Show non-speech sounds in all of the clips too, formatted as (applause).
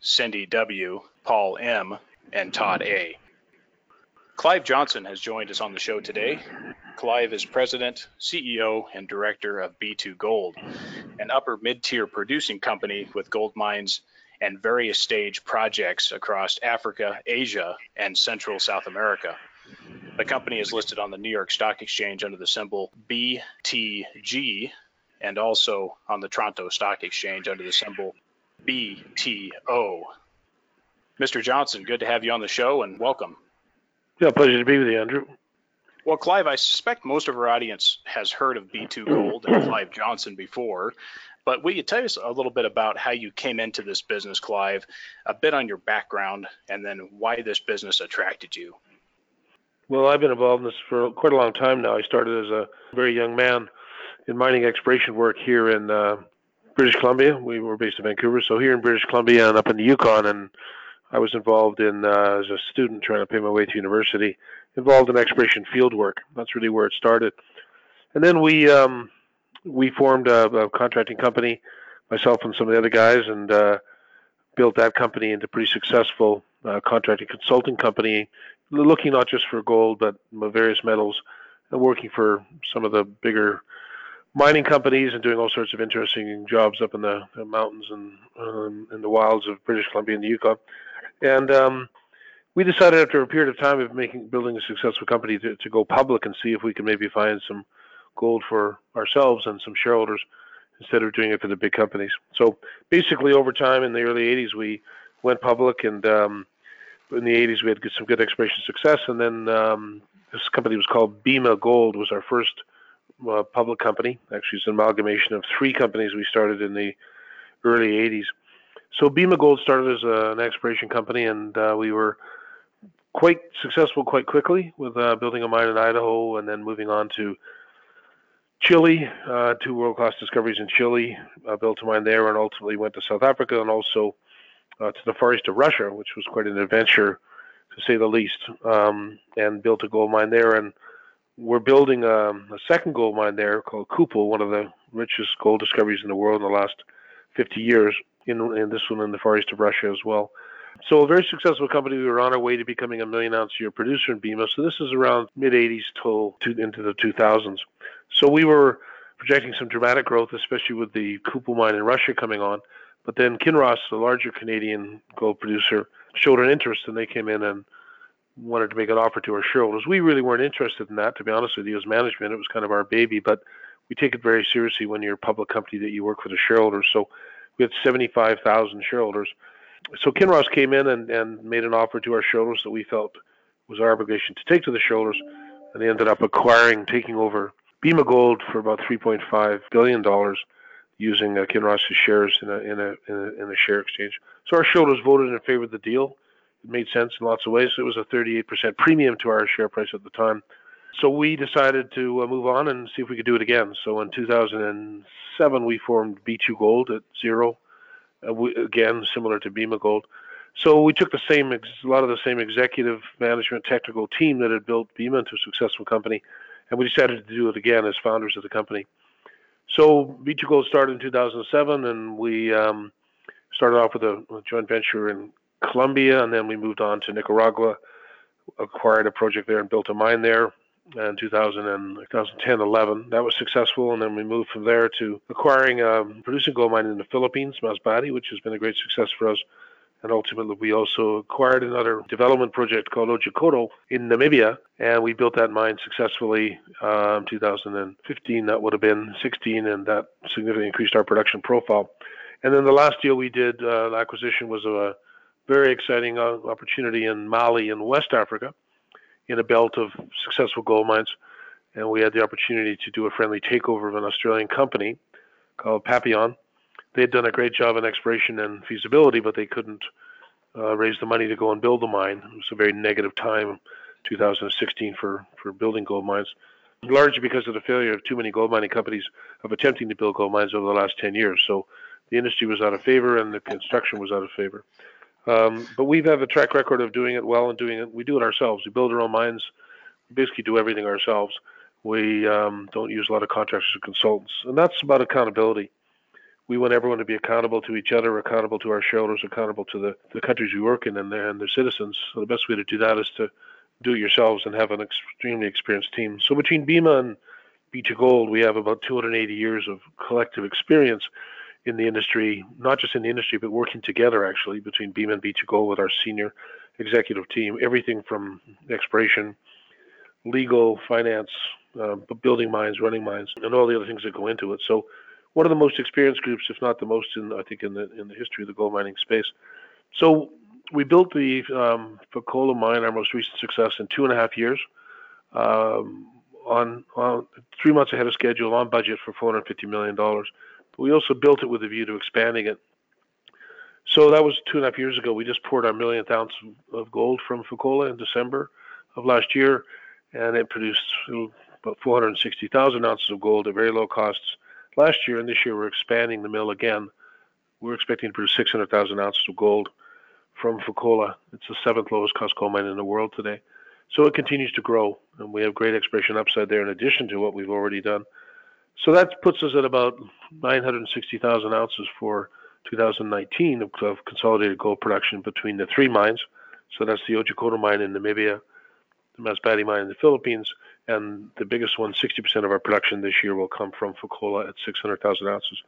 Cindy W., Paul M., and Todd A. Clive Johnson has joined us on the show today. Clive is president, CEO, and director of B2 Gold, an upper mid tier producing company with gold mines and various stage projects across Africa, Asia, and Central South America. The company is listed on the New York Stock Exchange under the symbol BTG and also on the Toronto Stock Exchange under the symbol BTO. Mr. Johnson, good to have you on the show and welcome. Yeah, pleasure to be with you, Andrew. Well, Clive, I suspect most of our audience has heard of B2 (clears throat) Gold and Clive Johnson before, but will you tell us a little bit about how you came into this business, Clive, a bit on your background, and then why this business attracted you? Well, I've been involved in this for quite a long time now. I started as a very young man in mining exploration work here in uh, British Columbia. We were based in Vancouver, so here in British Columbia and up in the Yukon, and I was involved in uh, as a student trying to pay my way to university, involved in exploration field work. That's really where it started. And then we um, we formed a, a contracting company, myself and some of the other guys, and uh, built that company into a pretty successful uh, contracting consulting company, looking not just for gold but various metals, and working for some of the bigger mining companies and doing all sorts of interesting jobs up in the, the mountains and um, in the wilds of British Columbia and the Yukon. And um, we decided after a period of time of making building a successful company to, to go public and see if we could maybe find some gold for ourselves and some shareholders instead of doing it for the big companies. So basically, over time in the early 80s, we went public, and um, in the 80s we had some good exploration success, and then um, this company was called Bema Gold was our first uh, public company. Actually, it's an amalgamation of three companies we started in the early 80s. So Bema Gold started as a, an exploration company, and uh, we were quite successful quite quickly with uh, building a mine in Idaho and then moving on to Chile, uh, two world-class discoveries in Chile, uh, built a mine there, and ultimately went to South Africa and also uh, to the far east of Russia, which was quite an adventure, to say the least, um, and built a gold mine there. And we're building a, um, a second gold mine there called Kupol, one of the richest gold discoveries in the world in the last 50 years. In, in this one in the far east of Russia as well. So a very successful company. We were on our way to becoming a million ounce a year producer in Bema. So this is around mid 80s till to, into the 2000s. So we were projecting some dramatic growth, especially with the Kupol mine in Russia coming on. But then Kinross, the larger Canadian gold producer, showed an interest, and they came in and wanted to make an offer to our shareholders. We really weren't interested in that, to be honest with you, as management. It was kind of our baby, but we take it very seriously when you're a public company that you work for the shareholders. So we had 75,000 shareholders. So Kinross came in and, and made an offer to our shareholders that we felt was our obligation to take to the shareholders, and they ended up acquiring, taking over Bema Gold for about 3.5 billion dollars using uh, Kinross's shares in a, in a in a in a share exchange. So our shareholders voted in favor of the deal. It made sense in lots of ways. It was a 38% premium to our share price at the time. So we decided to uh, move on and see if we could do it again. So in 2007, we formed B2 Gold at zero, uh, we, again similar to Bema Gold. So we took the same, a lot of the same executive management technical team that had built Bema into a successful company, and we decided to do it again as founders of the company. So B2 Gold started in 2007, and we um, started off with a, a, joint venture in Colombia, and then we moved on to Nicaragua, acquired a project there, and built a mine there in 2000 and 2010 11. That was successful, and then we moved from there to acquiring a producing gold mine in the Philippines, Masbate, which has been a great success for us. And ultimately, we also acquired another development project called Otjikoto in Namibia, and we built that mine successfully um, 2015. That would have been 16, and that significantly increased our production profile. And then the last deal we did, uh, acquisition was a very exciting uh, opportunity in Mali in West Africa, in a belt of successful gold mines. And we had the opportunity to do a friendly takeover of an Australian company called Papillon they had done a great job in exploration and feasibility, but they couldn't uh, raise the money to go and build the mine. It was a very negative time, 2016 for for building gold mines, largely because of the failure of too many gold mining companies of attempting to build gold mines over the last 10 years. So the industry was out of favor and the construction was out of favor. Um, but we have a track record of doing it well and doing it. We do it ourselves. We build our own mines. We basically do everything ourselves. We um, don't use a lot of contractors or consultants, and that's about accountability. We want everyone to be accountable to each other, accountable to our shareholders, accountable to the, the countries we work in and their, and their citizens. So the best way to do that is to do it yourselves and have an extremely experienced team. So between Bema and B2Gold, we have about 280 years of collective experience in the industry, not just in the industry, but working together actually between Bema and B2Gold with our senior executive team. Everything from exploration, legal, finance, uh, building mines, running mines, and all the other things that go into it. So, one of the most experienced groups, if not the most, in I think in the in the history of the gold mining space. So, we built the um, Fekola mine, our most recent success, in two and a half years. Um, on, on three months ahead of schedule, on budget for 450 million dollars. But we also built it with a view to expanding it. So that was two and a half years ago. We just poured our millionth ounce of gold from Fekola in December of last year, and it produced about 460,000 ounces of gold at very low costs last year. And this year we're expanding the mill again. We're expecting to produce 600,000 ounces of gold from Fekola. It's the seventh lowest cost gold mine in the world today. So it continues to grow, and we have great exploration upside there in addition to what we've already done. So that puts us at about 960,000 ounces for 2019 of consolidated gold production between the three mines. So that's the Otjikoto mine in Namibia, the Masbate mine in the Philippines, and the biggest one, 60% of our production this year will come from Fekola at 600,000 ounces.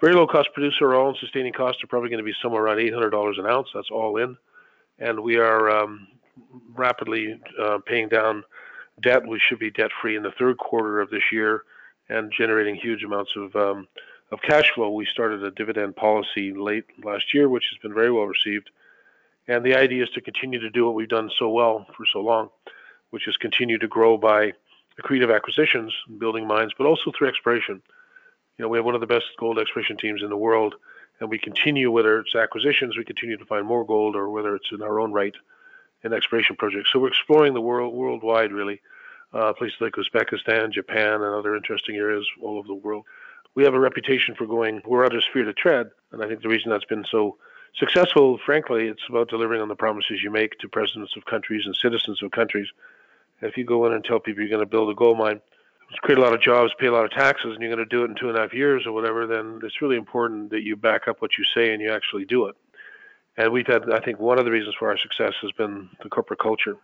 Very low cost producer, all in sustaining costs are probably going to be somewhere around $800 an ounce. That's all in. And we are um, rapidly uh, paying down debt. We should be debt free in the third quarter of this year and generating huge amounts of um, of cash flow. We started a dividend policy late last year, which has been very well received. And the idea is to continue to do what we've done so well for so long, which is continue to grow by accretive acquisitions, building mines, but also through exploration. You know, we have one of the best gold exploration teams in the world, and we continue, whether it's acquisitions, we continue to find more gold, or whether it's in our own right in exploration projects. So we're exploring the world worldwide, really uh, places like Uzbekistan, Japan, and other interesting areas all over the world. We have a reputation for going where others fear to tread, and I think the reason that's been so successful, frankly, it's about delivering on the promises you make to presidents of countries and citizens of countries. if you go in and tell people you're going to build a gold mine, create a lot of jobs, pay a lot of taxes, and you're going to do it in two and a half years or whatever, then it's really important that you back up what you say and you actually do it. And we've had, I think, one of the reasons for our success has been the corporate culture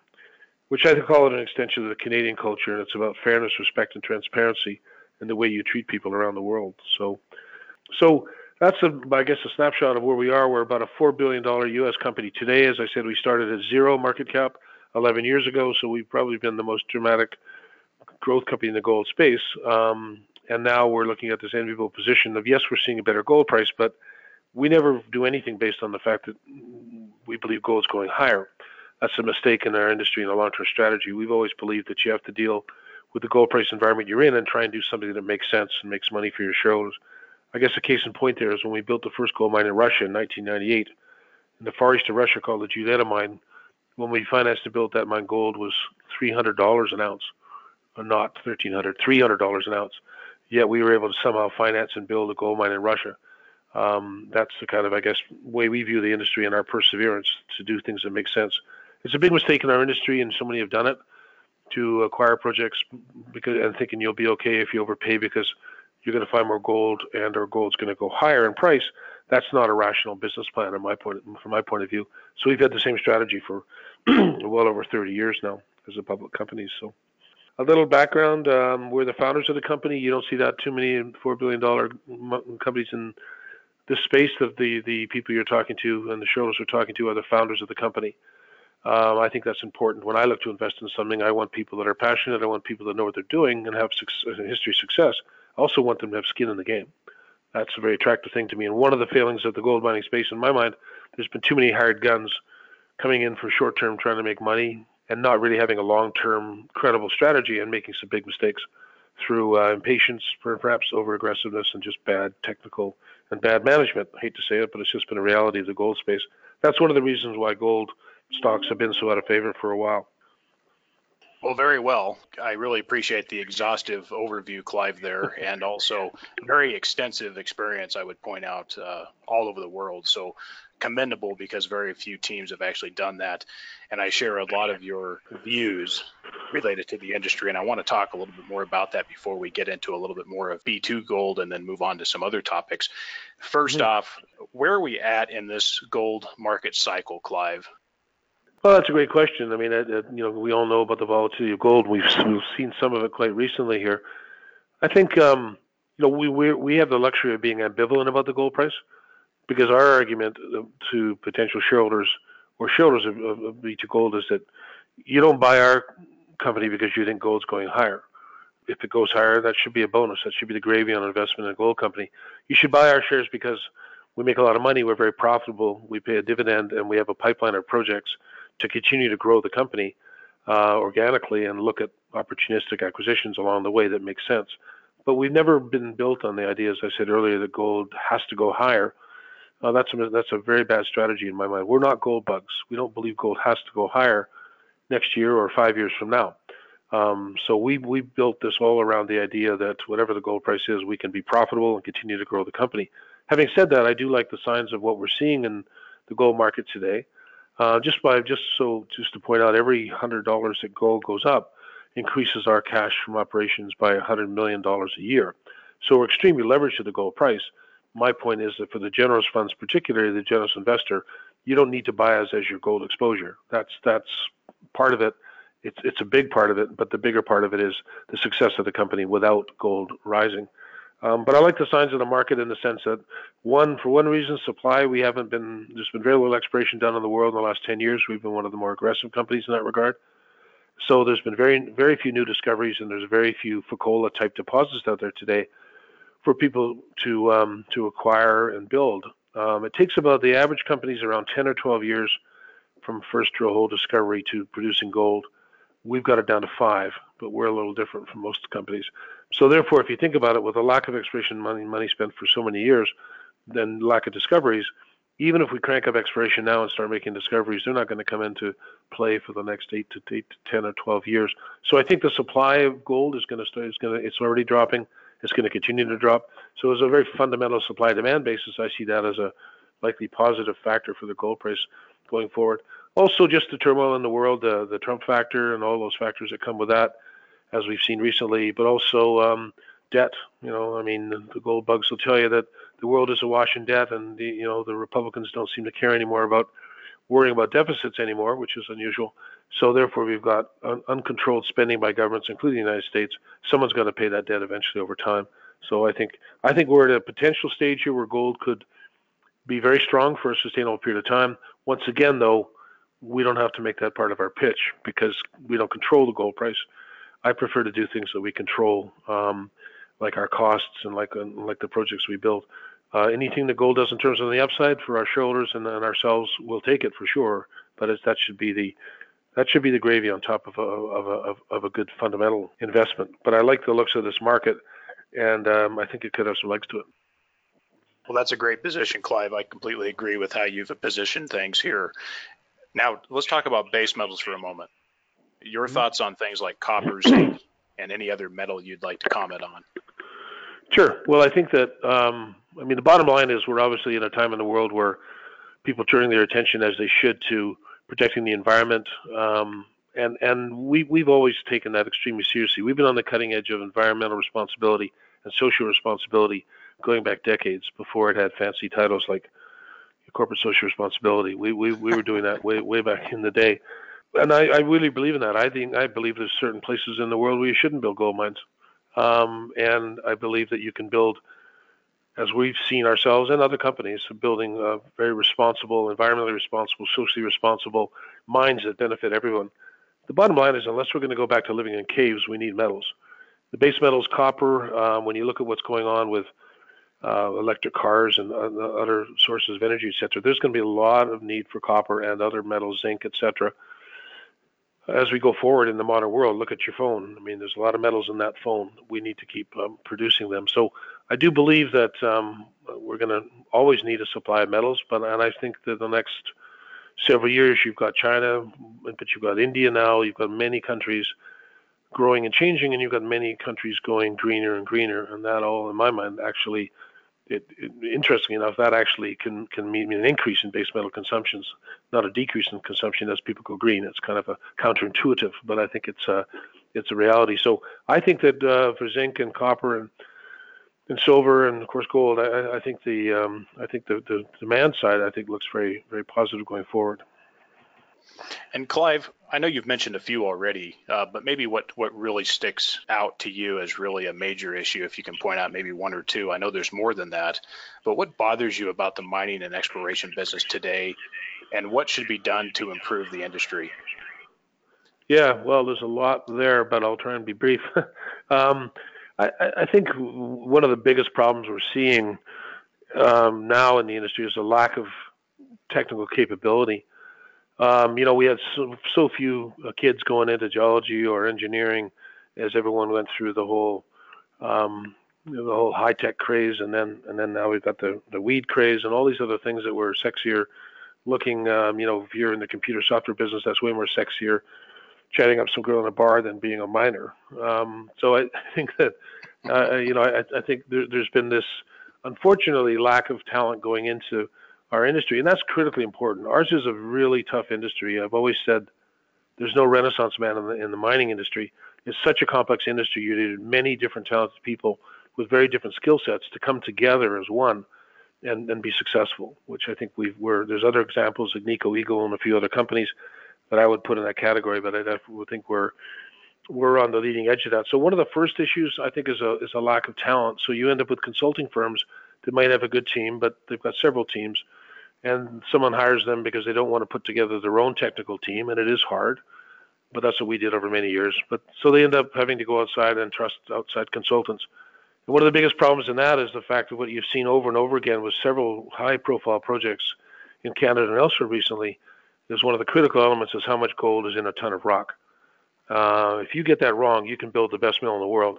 which I call it an extension of the Canadian culture, and it's about fairness, respect, and transparency in the way you treat people around the world. So, so that's a, I guess, a snapshot of where we are. We're about a four billion dollar U.S. company today. As I said, we started at zero market cap 11 years ago, so we've probably been the most dramatic growth company in the gold space. Um, and now we're looking at this enviable position of yes, we're seeing a better gold price, but we never do anything based on the fact that we believe gold's going higher that's a mistake in our industry and a long-term strategy. We've always believed that you have to deal with the gold price environment you're in and try and do something that makes sense and makes money for your shareholders. I guess a case in point there is when we built the first gold mine in Russia in 1998, in the far east of Russia called the Julietta mine. When we financed to build that mine, gold was $300 an ounce, or not $1,300, $300 an ounce. Yet we were able to somehow finance and build a gold mine in Russia. Um, that's the kind of, I guess, way we view the industry and our perseverance to do things that make sense it's a big mistake in our industry, and so many have done it to acquire projects because and thinking you'll be okay if you overpay because you're going to find more gold and our gold's going to go higher in price. That's not a rational business plan, in my point, from my point of view. So we've had the same strategy for (clears throat) well over 30 years now as a public company. So a little background: um, we're the founders of the company. You don't see that too many four billion dollar companies in this space. Of the the people you're talking to and the shareholders we're talking to are the founders of the company. Um, I think that's important. When I look to invest in something, I want people that are passionate. I want people that know what they're doing and have success, a history success. I also want them to have skin in the game. That's a very attractive thing to me. And one of the failings of the gold mining space, in my mind, there's been too many hired guns coming in for short term, trying to make money, and not really having a long term credible strategy and making some big mistakes. through uh, impatience, perhaps over aggressiveness, and just bad technical and bad management. I hate to say it, but it's just been a reality of the gold space. That's one of the reasons why gold stocks have been so out of favor for a while. Well, very well. I really appreciate the exhaustive overview, Clive, there, (laughs) and also very extensive experience, I would point out, uh, all over the world. So commendable because very few teams have actually done that. And I share a lot of your views related to the industry. And I want to talk a little bit more about that before we get into a little bit more of B2 gold and then move on to some other topics. 1st mm-hmm. off, where are we at in this gold market cycle, Clive? Well, that's a great question. I mean, uh, you know, we all know about the volatility of gold. We've, we've seen some of it quite recently here. I think, um, you know, we we we have the luxury of being ambivalent about the gold price because our argument to potential shareholders or shareholders of, of, of B2 Gold is that you don't buy our company because you think gold's going higher. If it goes higher, that should be a bonus. That should be the gravy on investment in a gold company. You should buy our shares because we make a lot of money. We're very profitable. We pay a dividend, and we have a pipeline of projects to continue to grow the company uh, organically and look at opportunistic acquisitions along the way that make sense. But we've never been built on the idea, as I said earlier, that gold has to go higher. Uh, that's a, that's a very bad strategy in my mind. We're not gold bugs. We don't believe gold has to go higher next year or five years from now. Um, so we we built this all around the idea that whatever the gold price is, we can be profitable and continue to grow the company. Having said that, I do like the signs of what we're seeing in the gold market today. Uh, just by just so just to point out, every hundred dollars that gold goes up increases our cash from operations by hundred million dollars a year. So we're extremely leveraged to the gold price. My point is that for the generous funds, particularly the generous investor, you don't need to buy us as your gold exposure. That's that's part of it. It's it's a big part of it, but the bigger part of it is the success of the company without gold rising. Um, but I like the signs of the market in the sense that one, for one reason, supply. We haven't been there's been very little exploration done in the world in the last 10 years. We've been one of the more aggressive companies in that regard. So there's been very very few new discoveries, and there's very few Fekola type deposits out there today for people to um, to acquire and build. Um, it takes about the average companies around 10 or 12 years from first drill hole discovery to producing gold. We've got it down to five, but we're a little different from most companies. So therefore, if you think about it, with a lack of exploration money, money spent for so many years, then lack of discoveries, even if we crank up exploration now and start making discoveries, they're not going to come into play for the next eight to eight to ten or twelve years. So I think the supply of gold is going to start. Is going to. It's already dropping. It's going to continue to drop. So as a very fundamental supply demand basis, I see that as a likely positive factor for the gold price going forward. Also, just the turmoil in the world, the Trump factor, and all those factors that come with that as we've seen recently, but also um, debt. You know, I mean, the gold bugs will tell you that the world is awash in debt, and the, you know the Republicans don't seem to care anymore about worrying about deficits anymore, which is unusual. So therefore, we've got un- uncontrolled spending by governments, including the United States. Someone's going to pay that debt eventually over time. So I think I think we're at a potential stage here where gold could be very strong for a sustainable period of time. Once again, though, we don't have to make that part of our pitch because we don't control the gold price. I prefer to do things that we control, um, like our costs and like uh, like the projects we build. Uh, anything that gold does in terms of the upside for our shareholders and, and ourselves, we'll take it for sure. But that should be the that should be the gravy on top of a, of a, of, of a good fundamental investment. But I like the looks of this market, and um, I think it could have some legs to it. Well, that's a great position, Clive. I completely agree with how you've positioned things here. Now, let's talk about base metals for a moment. Your mm-hmm. thoughts on things like copper, (coughs) zinc, and any other metal you'd like to comment on? Sure. Well, I think that um, I mean the bottom line is we're obviously in a time in the world where people turning their attention as they should to protecting the environment, um, and and we we've always taken that extremely seriously. We've been on the cutting edge of environmental responsibility and social responsibility going back decades before it had fancy titles like corporate social responsibility. We we we were doing that way way back in the day and I, I really believe in that. I think I believe there's certain places in the world where you shouldn't build gold mines, um, and I believe that you can build, as we've seen ourselves and other companies, building uh, very responsible, environmentally responsible, socially responsible mines that benefit everyone. The bottom line is, unless we're going to go back to living in caves, we need metals. The base metals, copper. Um, when you look at what's going on with uh, electric cars and uh, other sources of energy, et cetera, there's going to be a lot of need for copper and other metals, zinc, et cetera as we go forward in the modern world, look at your phone. I mean, there's a lot of metals in that phone. We need to keep um, producing them. So I do believe that um, we're going to always need a supply of metals, but and I think that the next several years you've got China, but you've got India now. You've got many countries growing and changing, and you've got many countries going greener and greener, and that all, in my mind, actually it, it, interestingly enough, that actually can can mean an increase in base metal consumptions, not a decrease in consumption as people go green. It's kind of a counterintuitive, but I think it's a it's a reality. So I think that uh, for zinc and copper and and silver and of course gold, I, I think the um, I think the, the demand side I think looks very very positive going forward. And Clive, I know you've mentioned a few already, uh, but maybe what, what really sticks out to you as really a major issue, if you can point out maybe one or two. I know there's more than that, but what bothers you about the mining and exploration business today, and what should be done to improve the industry? Yeah, well, there's a lot there, but I'll try and be brief. (laughs) um, I, I, think one of the biggest problems we're seeing um, now in the industry is a lack of technical capability. Um, you know, we had so, so few uh, kids going into geology or engineering as everyone went through the whole um, the whole high tech craze, and then and then now we've got the the weed craze and all these other things that were sexier looking. Um, you know, if you're in the computer software business, that's way more sexier chatting up some girl in a bar than being a miner. Um, so I, (laughs) I think that uh, you know I, I think there, there's been this unfortunately lack of talent going into our industry, and that's critically important. Ours is a really tough industry. I've always said there's no renaissance man in the, in the mining industry. It's such a complex industry. You need many different talented people with very different skill sets to come together as one and, and be successful, which I think we've, we're, there's other examples, Agnico Eagle and a few other companies that I would put in that category, but I think we're, we're on the leading edge of that. So one of the first issues I think is a, is a lack of talent. So you end up with consulting firms that might have a good team, but they've got several teams and someone hires them because they don't want to put together their own technical team, and it is hard. But that's what we did over many years. But so they end up having to go outside and trust outside consultants. And one of the biggest problems in that is the fact that what you've seen over and over again with several high-profile projects in Canada and elsewhere recently is one of the critical elements is how much gold is in a ton of rock. Uh, if you get that wrong, you can build the best mill in the world,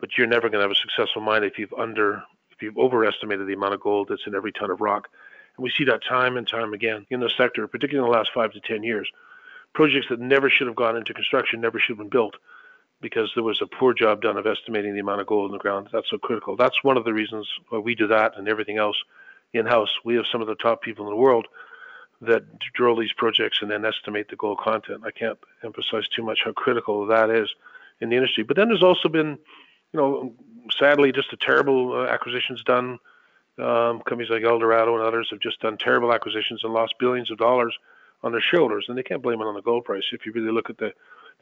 but you're never going to have a successful mine if you've under if you've overestimated the amount of gold that's in every ton of rock. And we see that time and time again in the sector, particularly in the last five to 10 years. Projects that never should have gone into construction never should have been built because there was a poor job done of estimating the amount of gold in the ground. That's so critical. That's one of the reasons why we do that and everything else in house. We have some of the top people in the world that drill these projects and then estimate the gold content. I can't emphasize too much how critical that is in the industry. But then there's also been, you know, sadly, just a terrible uh, acquisitions done um, companies like Eldorado and others have just done terrible acquisitions and lost billions of dollars on their shoulders, and they can't blame it on the gold price. If you really look at the,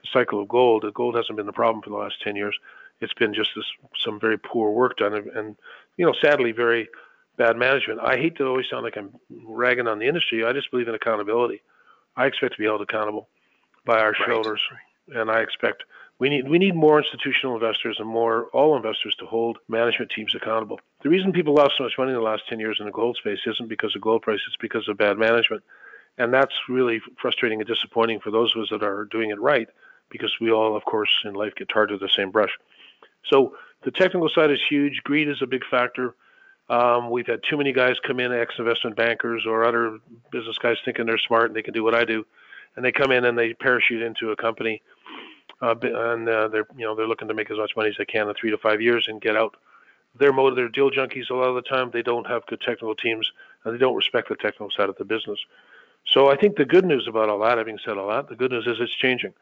the cycle of gold, the gold hasn't been the problem for the last 10 years. It's been just this, some very poor work done, and, and you know, sadly, very bad management. I hate to always sound like I'm ragging on the industry. I just believe in accountability. I expect to be held accountable by our right. shoulders, and I expect we need we need more institutional investors and more all investors to hold management teams accountable. The reason people lost so much money in the last 10 years in the gold space isn't because of gold price, it's because of bad management. And that's really frustrating and disappointing for those of us that are doing it right, because we all, of course, in life get tarred with the same brush. So the technical side is huge. Greed is a big factor. Um, we've had too many guys come in, ex-investment bankers or other business guys thinking they're smart and they can do what I do, and they come in and they parachute into a company uh, and uh, they're you know they're looking to make as much money as they can in three to five years and get out. They're motivated. They're deal junkies a lot of the time. They don't have good technical teams and they don't respect the technical side of the business. So I think the good news about all that, having said all that, the good news is it's changing.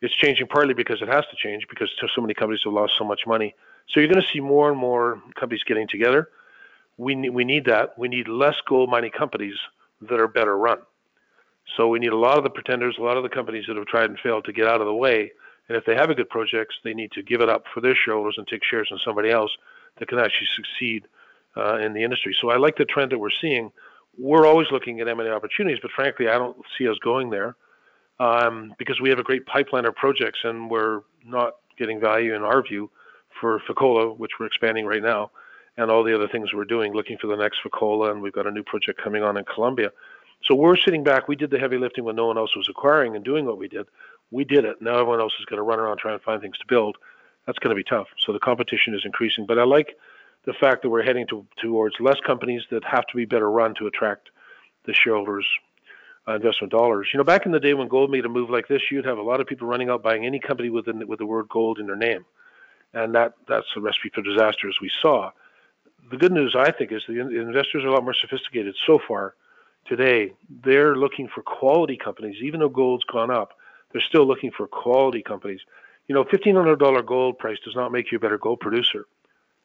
It's changing partly because it has to change because so many companies have lost so much money. So you're going to see more and more companies getting together. We need, we need that. We need less gold mining companies that are better run. So we need a lot of the pretenders, a lot of the companies that have tried and failed to get out of the way and if they have a good project, they need to give it up for their shareholders and take shares in somebody else that can actually succeed uh, in the industry. So I like the trend that we're seeing. We're always looking at M&A opportunities, but frankly, I don't see us going there um, because we have a great pipeline of projects and we're not getting value in our view for Fekola, which we're expanding right now, and all the other things we're doing, looking for the next Fekola, and we've got a new project coming on in Colombia. So we're sitting back. We did the heavy lifting when no one else was acquiring and doing what we did. We did it. Now everyone else is going to run around trying to find things to build. That's going to be tough. So the competition is increasing. But I like the fact that we're heading to, towards less companies that have to be better run to attract the shareholders' uh, investment dollars. You know, back in the day when gold made a move like this, you'd have a lot of people running out buying any company with the, with the word gold in their name, and that that's a recipe for disaster, as we saw. The good news, I think, is the investors are a lot more sophisticated so far. Today, they're looking for quality companies, even though gold's gone up. They're still looking for quality companies. You know, $1,500 gold price does not make you a better gold producer.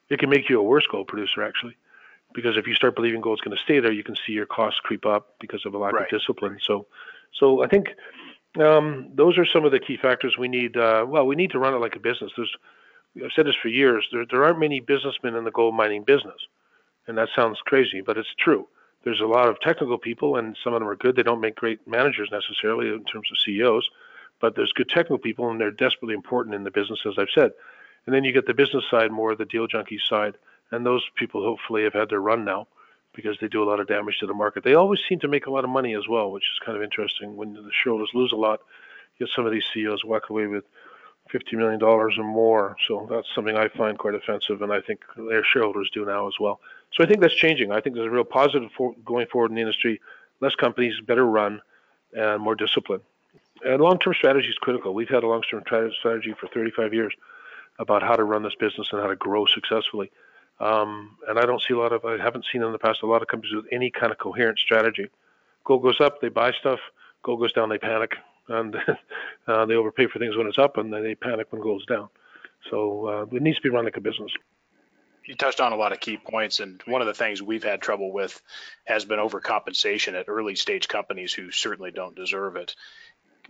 It can make you a worse gold producer, actually because if you start believing gold's going to stay there, you can see your costs creep up because of a lack right. of discipline. So, so I think um, those are some of the key factors we need. Uh, well, we need to run it like a business. There's, I've said this for years. There, there aren't many businessmen in the gold mining business, and that sounds crazy, but it's true. There's a lot of technical people, and some of them are good. They don't make great managers necessarily in terms of CEOs, but there's good technical people, and they're desperately important in the business, as I've said. And then you get the business side more, the deal junkie side and those people hopefully have had their run now because they do a lot of damage to the market. They always seem to make a lot of money as well, which is kind of interesting. When the shareholders lose a lot, you get some of these CEOs walk away with $50 million or more. So that's something I find quite offensive, and I think their shareholders do now as well. So I think that's changing. I think there's a real positive for going forward in the industry. Less companies, better run, and more discipline. And long-term strategy is critical. We've had a long-term strategy for 35 years about how to run this business and how to grow successfully. Um, and I don't see a lot of, I haven't seen in the past a lot of companies with any kind of coherent strategy. Gold goes up, they buy stuff. Gold goes down, they panic. And (laughs) uh, they overpay for things when it's up, and then they panic when gold's down. So uh, it needs to be run like a business. You touched on a lot of key points, and one of the things we've had trouble with has been overcompensation at early stage companies who certainly don't deserve it.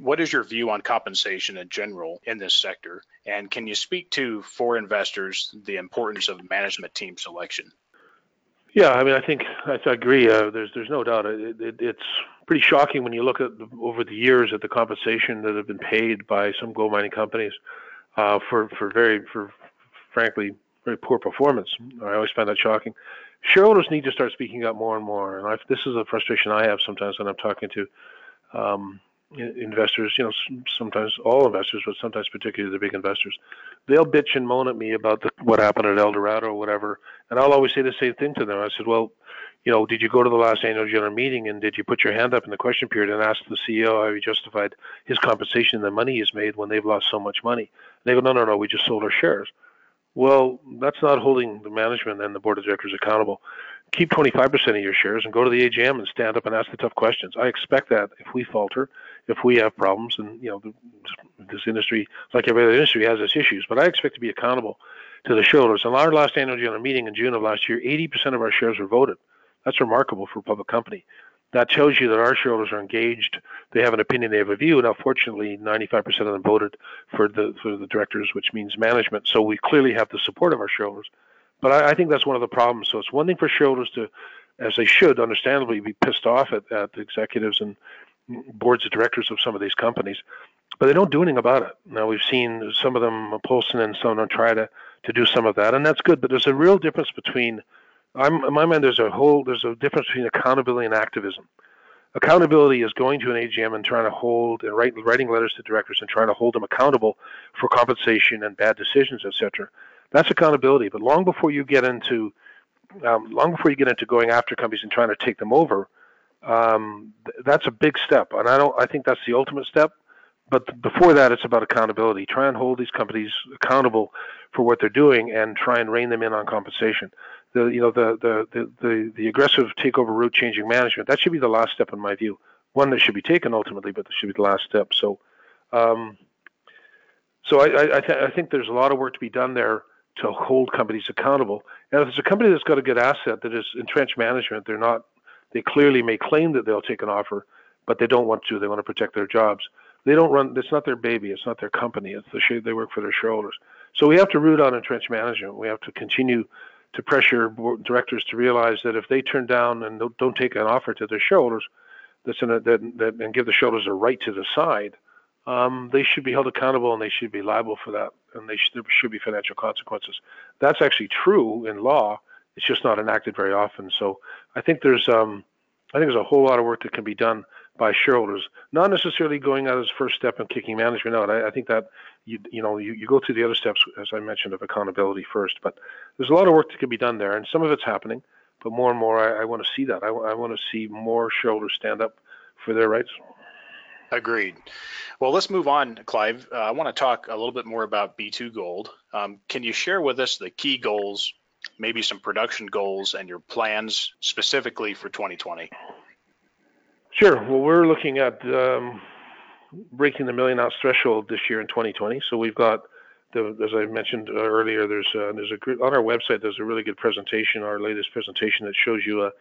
What is your view on compensation in general in this sector? And can you speak to, for investors, the importance of management team selection? Yeah, I mean, I think I, agree. Uh, there's there's no doubt. It, it, it's pretty shocking when you look at the, over the years at the compensation that have been paid by some gold mining companies uh, for for very for frankly very poor performance. I always find that shocking. Shareholders need to start speaking up more and more, and I've, this is a frustration I have sometimes when I'm talking to um, investors, you know, sometimes all investors, but sometimes particularly the big investors, they'll bitch and moan at me about the, what happened at El Dorado or whatever, and I'll always say the same thing to them. I said, well, you know, did you go to the last annual general meeting and did you put your hand up in the question period and ask the CEO how he justified his compensation and the money he's made when they've lost so much money? And they go, no, no, no, we just sold our shares. Well, that's not holding the management and the board of directors accountable keep 25% of your shares and go to the AGM and stand up and ask the tough questions. I expect that if we falter, if we have problems, and you know this industry, like every other industry, has its issues, but I expect to be accountable to the shareholders. In our last annual general meeting in June of last year, 80% of our shares were voted. That's remarkable for a public company. That tells you that our shareholders are engaged. They have an opinion. They have a view. Now, fortunately, 95% of them voted for the for the directors, which means management. So we clearly have the support of our shareholders. But I, I think that's one of the problems. So it's one thing for shareholders to, as they should, understandably, be pissed off at, at the executives and boards of directors of some of these companies, but they don't do anything about it. Now we've seen some of them, Paulson and some of them try to to do some of that, and that's good. But there's a real difference between, I'm, in my mind, there's a whole there's a difference between accountability and activism. Accountability is going to an AGM and trying to hold and write, writing letters to directors and trying to hold them accountable for compensation and bad decisions, etc. That's accountability. But long before you get into um, long before you get into going after companies and trying to take them over, um, th- that's a big step. And I don't. I think that's the ultimate step. But th- before that, it's about accountability. Try and hold these companies accountable for what they're doing, and try and rein them in on compensation. The you know the the the the, the aggressive takeover route, changing management. That should be the last step in my view. One that should be taken ultimately, but that should be the last step. So. Um, so I, I, th- I think there's a lot of work to be done there to hold companies accountable. And if it's a company that's got a good asset that is entrenched management, they're not. They clearly may claim that they'll take an offer, but they don't want to. They want to protect their jobs. They don't run. It's not their baby. It's not their company. It's the they work for their shareholders. So we have to root out entrenched management. We have to continue to pressure directors to realize that if they turn down and don't, don't take an offer to their shareholders, that's in a, that, that and give the shareholders a right to decide um, they should be held accountable and they should be liable for that, and they should, there should be financial consequences. That's actually true in law. It's just not enacted very often. So I think there's um, I think there's a whole lot of work that can be done by shareholders, not necessarily going out as first step and kicking management out. I, I think that you you know you, you go through the other steps as I mentioned of accountability first, but there's a lot of work that can be done there, and some of it's happening. But more and more, I, I want to see that. I, I want to see more shareholders stand up for their rights. Agreed. Well, let's move on, Clive. Uh, I want to talk a little bit more about B2 Gold. Um, can you share with us the key goals, maybe some production goals, and your plans specifically for 2020? Sure. Well, we're looking at um, breaking the million ounce threshold this year in 2020. So we've got, the, as I mentioned earlier, there's a, there's a on our website. There's a really good presentation, our latest presentation that shows you a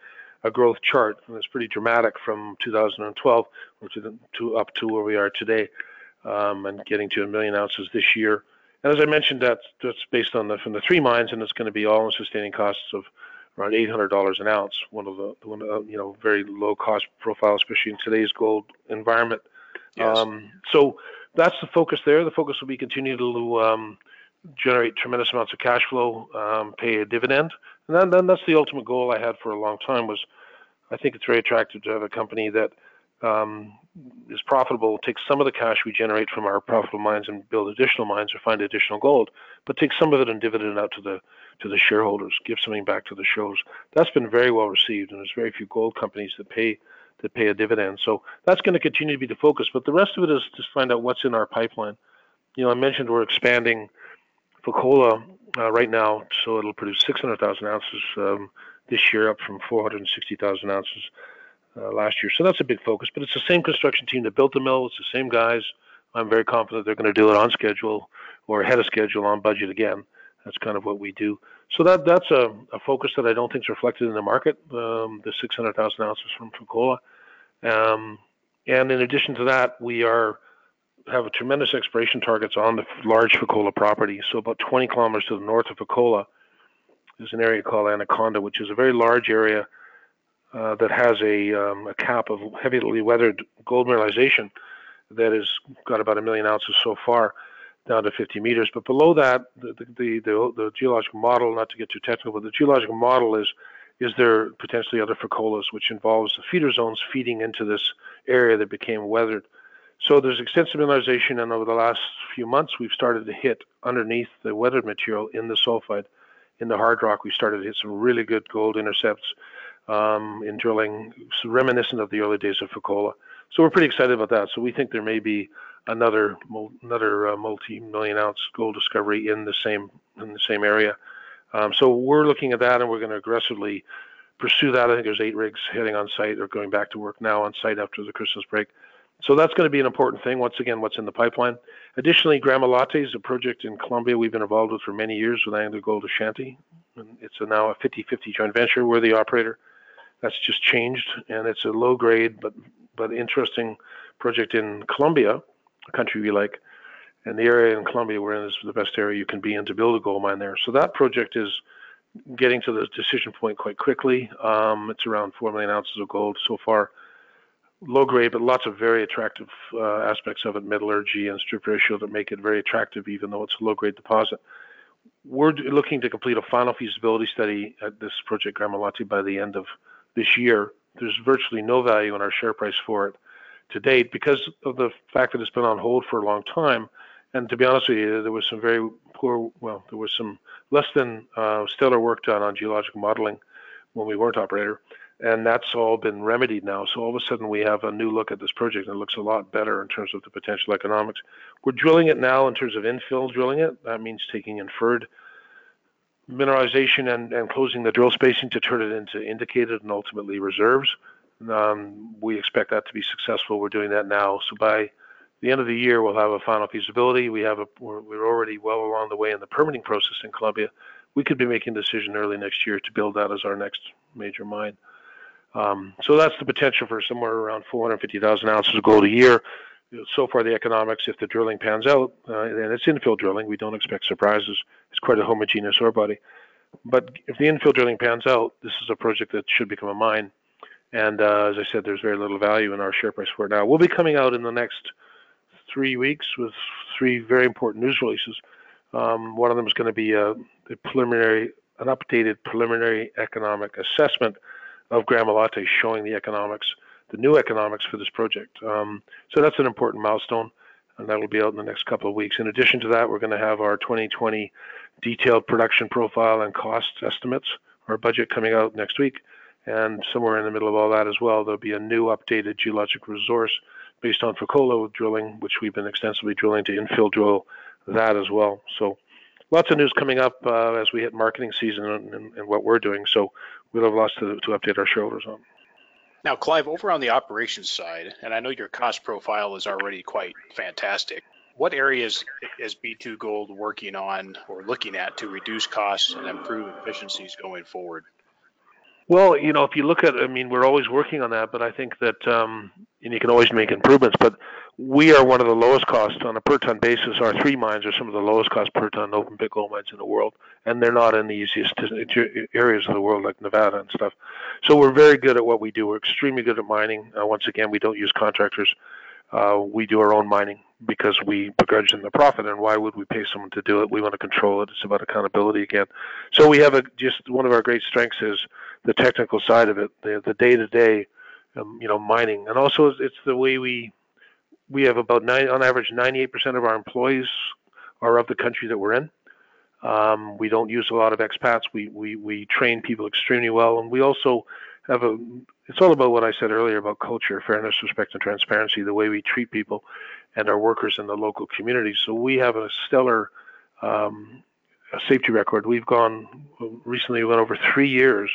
a growth chart, and it's pretty dramatic from 2012 to, to up to where we are today, um, and getting to a million ounces this year. And as I mentioned, that's that's based on the from the three mines, and it's going to be all in sustaining costs of around $800 an ounce. One of the one uh, you know very low cost profile, especially in today's gold environment. Yes. Um, so that's the focus there. The focus will be continue to um, generate tremendous amounts of cash flow, um, pay a dividend, and then, then that's the ultimate goal I had for a long time. Was I think it's very attractive to have a company that um, is profitable, take some of the cash we generate from our profitable mines and build additional mines or find additional gold, but take some of it and dividend out to the to the shareholders, give something back to the shareholders. That's been very well received, and there's very few gold companies that pay that pay a dividend. So that's going to continue to be the focus. But the rest of it is to find out what's in our pipeline. You know, I mentioned we're expanding Fekola uh, right now, so it'll produce 600,000 ounces um, this year, up from 460,000 ounces uh, last year. So that's a big focus. But it's the same construction team that built the mill. It's the same guys. I'm very confident they're going to do it on schedule or ahead of schedule on budget again. That's kind of what we do. So that that's a, a focus that I don't think is reflected in the market. Um, the 600,000 ounces from Fekola, um, and in addition to that, we are have a tremendous exploration targets on the large Fekola property. So about 20 kilometers to the north of Fekola is an area called Anaconda, which is a very large area uh, that has a, um, a cap of heavily weathered gold mineralization that has got about a million ounces so far, down to 50 meters. But below that, the, the, the, the geological model, not to get too technical, but the geological model is is there potentially other Fekolas, which involves the feeder zones feeding into this area that became weathered. So there's extensive mineralization, and over the last few months, we've started to hit underneath the weathered material in the sulfide, in the hard rock. We started to hit some really good gold intercepts um, in drilling, reminiscent of the early days of Fekola. So we're pretty excited about that. So we think there may be another another uh, multi-million ounce gold discovery in the same in the same area. Um, so we're looking at that, and we're going to aggressively pursue that. I think there's eight rigs heading on site or going back to work now on site after the Christmas break. So that's going to be an important thing. Once again, what's in the pipeline. Additionally, Gramalote is a project in Colombia we've been involved with for many years with Anglo Gold Ashanti. And it's a, now a 50-50 joint venture. We're the operator. That's just changed, and it's a low-grade but but interesting project in Colombia, a country we like. And the area in Colombia we're in is the best area you can be in to build a gold mine there. So that project is getting to the decision point quite quickly. Um, it's around four million ounces of gold so far low grade, but lots of very attractive uh, aspects of it, metallurgy and strip ratio that make it very attractive, even though it's a low grade deposit. We're looking to complete a final feasibility study at this project Gramalote by the end of this year. There's virtually no value in our share price for it to date because of the fact that it's been on hold for a long time. And to be honest with you, there was some very poor, well, there was some less than uh, stellar work done on geological modeling when we weren't operator and that's all been remedied now. So all of a sudden we have a new look at this project and it looks a lot better in terms of the potential economics. We're drilling it now in terms of infill drilling it. That means taking inferred mineralization and, and closing the drill spacing to turn it into indicated and ultimately reserves. Um, we expect that to be successful. We're doing that now. So by the end of the year, we'll have a final feasibility. We have a, we're, we're already well along the way in the permitting process in Colombia. We could be making a decision early next year to build that as our next major mine. Um, so that's the potential for somewhere around 450,000 ounces of gold a year. So far, the economics, if the drilling pans out, uh, and it's infill drilling, we don't expect surprises. It's quite a homogeneous ore body. But if the infill drilling pans out, this is a project that should become a mine. And uh, as I said, there's very little value in our share price for it now. We'll be coming out in the next three weeks with three very important news releases. Um, one of them is going to be a, a preliminary, an updated preliminary economic assessment of Gramalote showing the economics the new economics for this project. Um, so that's an important milestone, and that will be out in the next couple of weeks. In addition to that, we're going to have our 2020 detailed production profile and cost estimates, our budget coming out next week. And somewhere in the middle of all that as well, there'll be a new updated geologic resource based on Fekola drilling, which we've been extensively drilling to infill drill that as well. So lots of news coming up uh, as we hit marketing season and, and, and, what we're doing. So we'll have lots to, to update our shareholders on. Now, Clive, over on the operations side, and I know your cost profile is already quite fantastic. What areas is B2Gold working on or looking at to reduce costs and improve efficiencies going forward? Well, you know, if you look at, I mean, we're always working on that, but I think that, um, and you can always make improvements, but we are one of the lowest cost on a per ton basis. Our three mines are some of the lowest cost per ton open pit gold mines in the world, and they're not in the easiest areas of the world like Nevada and stuff. So we're very good at what we do. We're extremely good at mining. Uh, once again, we don't use contractors. Uh, we do our own mining because we begrudge them the profit. And why would we pay someone to do it? We want to control it. It's about accountability again. So we have a just one of our great strengths is the technical side of it, the the day to day, you know, mining, and also it's, it's the way we we have about nine on average 98% of our employees are of the country that we're in. Um, we don't use a lot of expats. We, we we train people extremely well, and we also have a. It's all about what I said earlier about culture, fairness, respect, and transparency. The way we treat people and our workers in the local community. So we have a stellar um, safety record. We've gone recently. We went over three years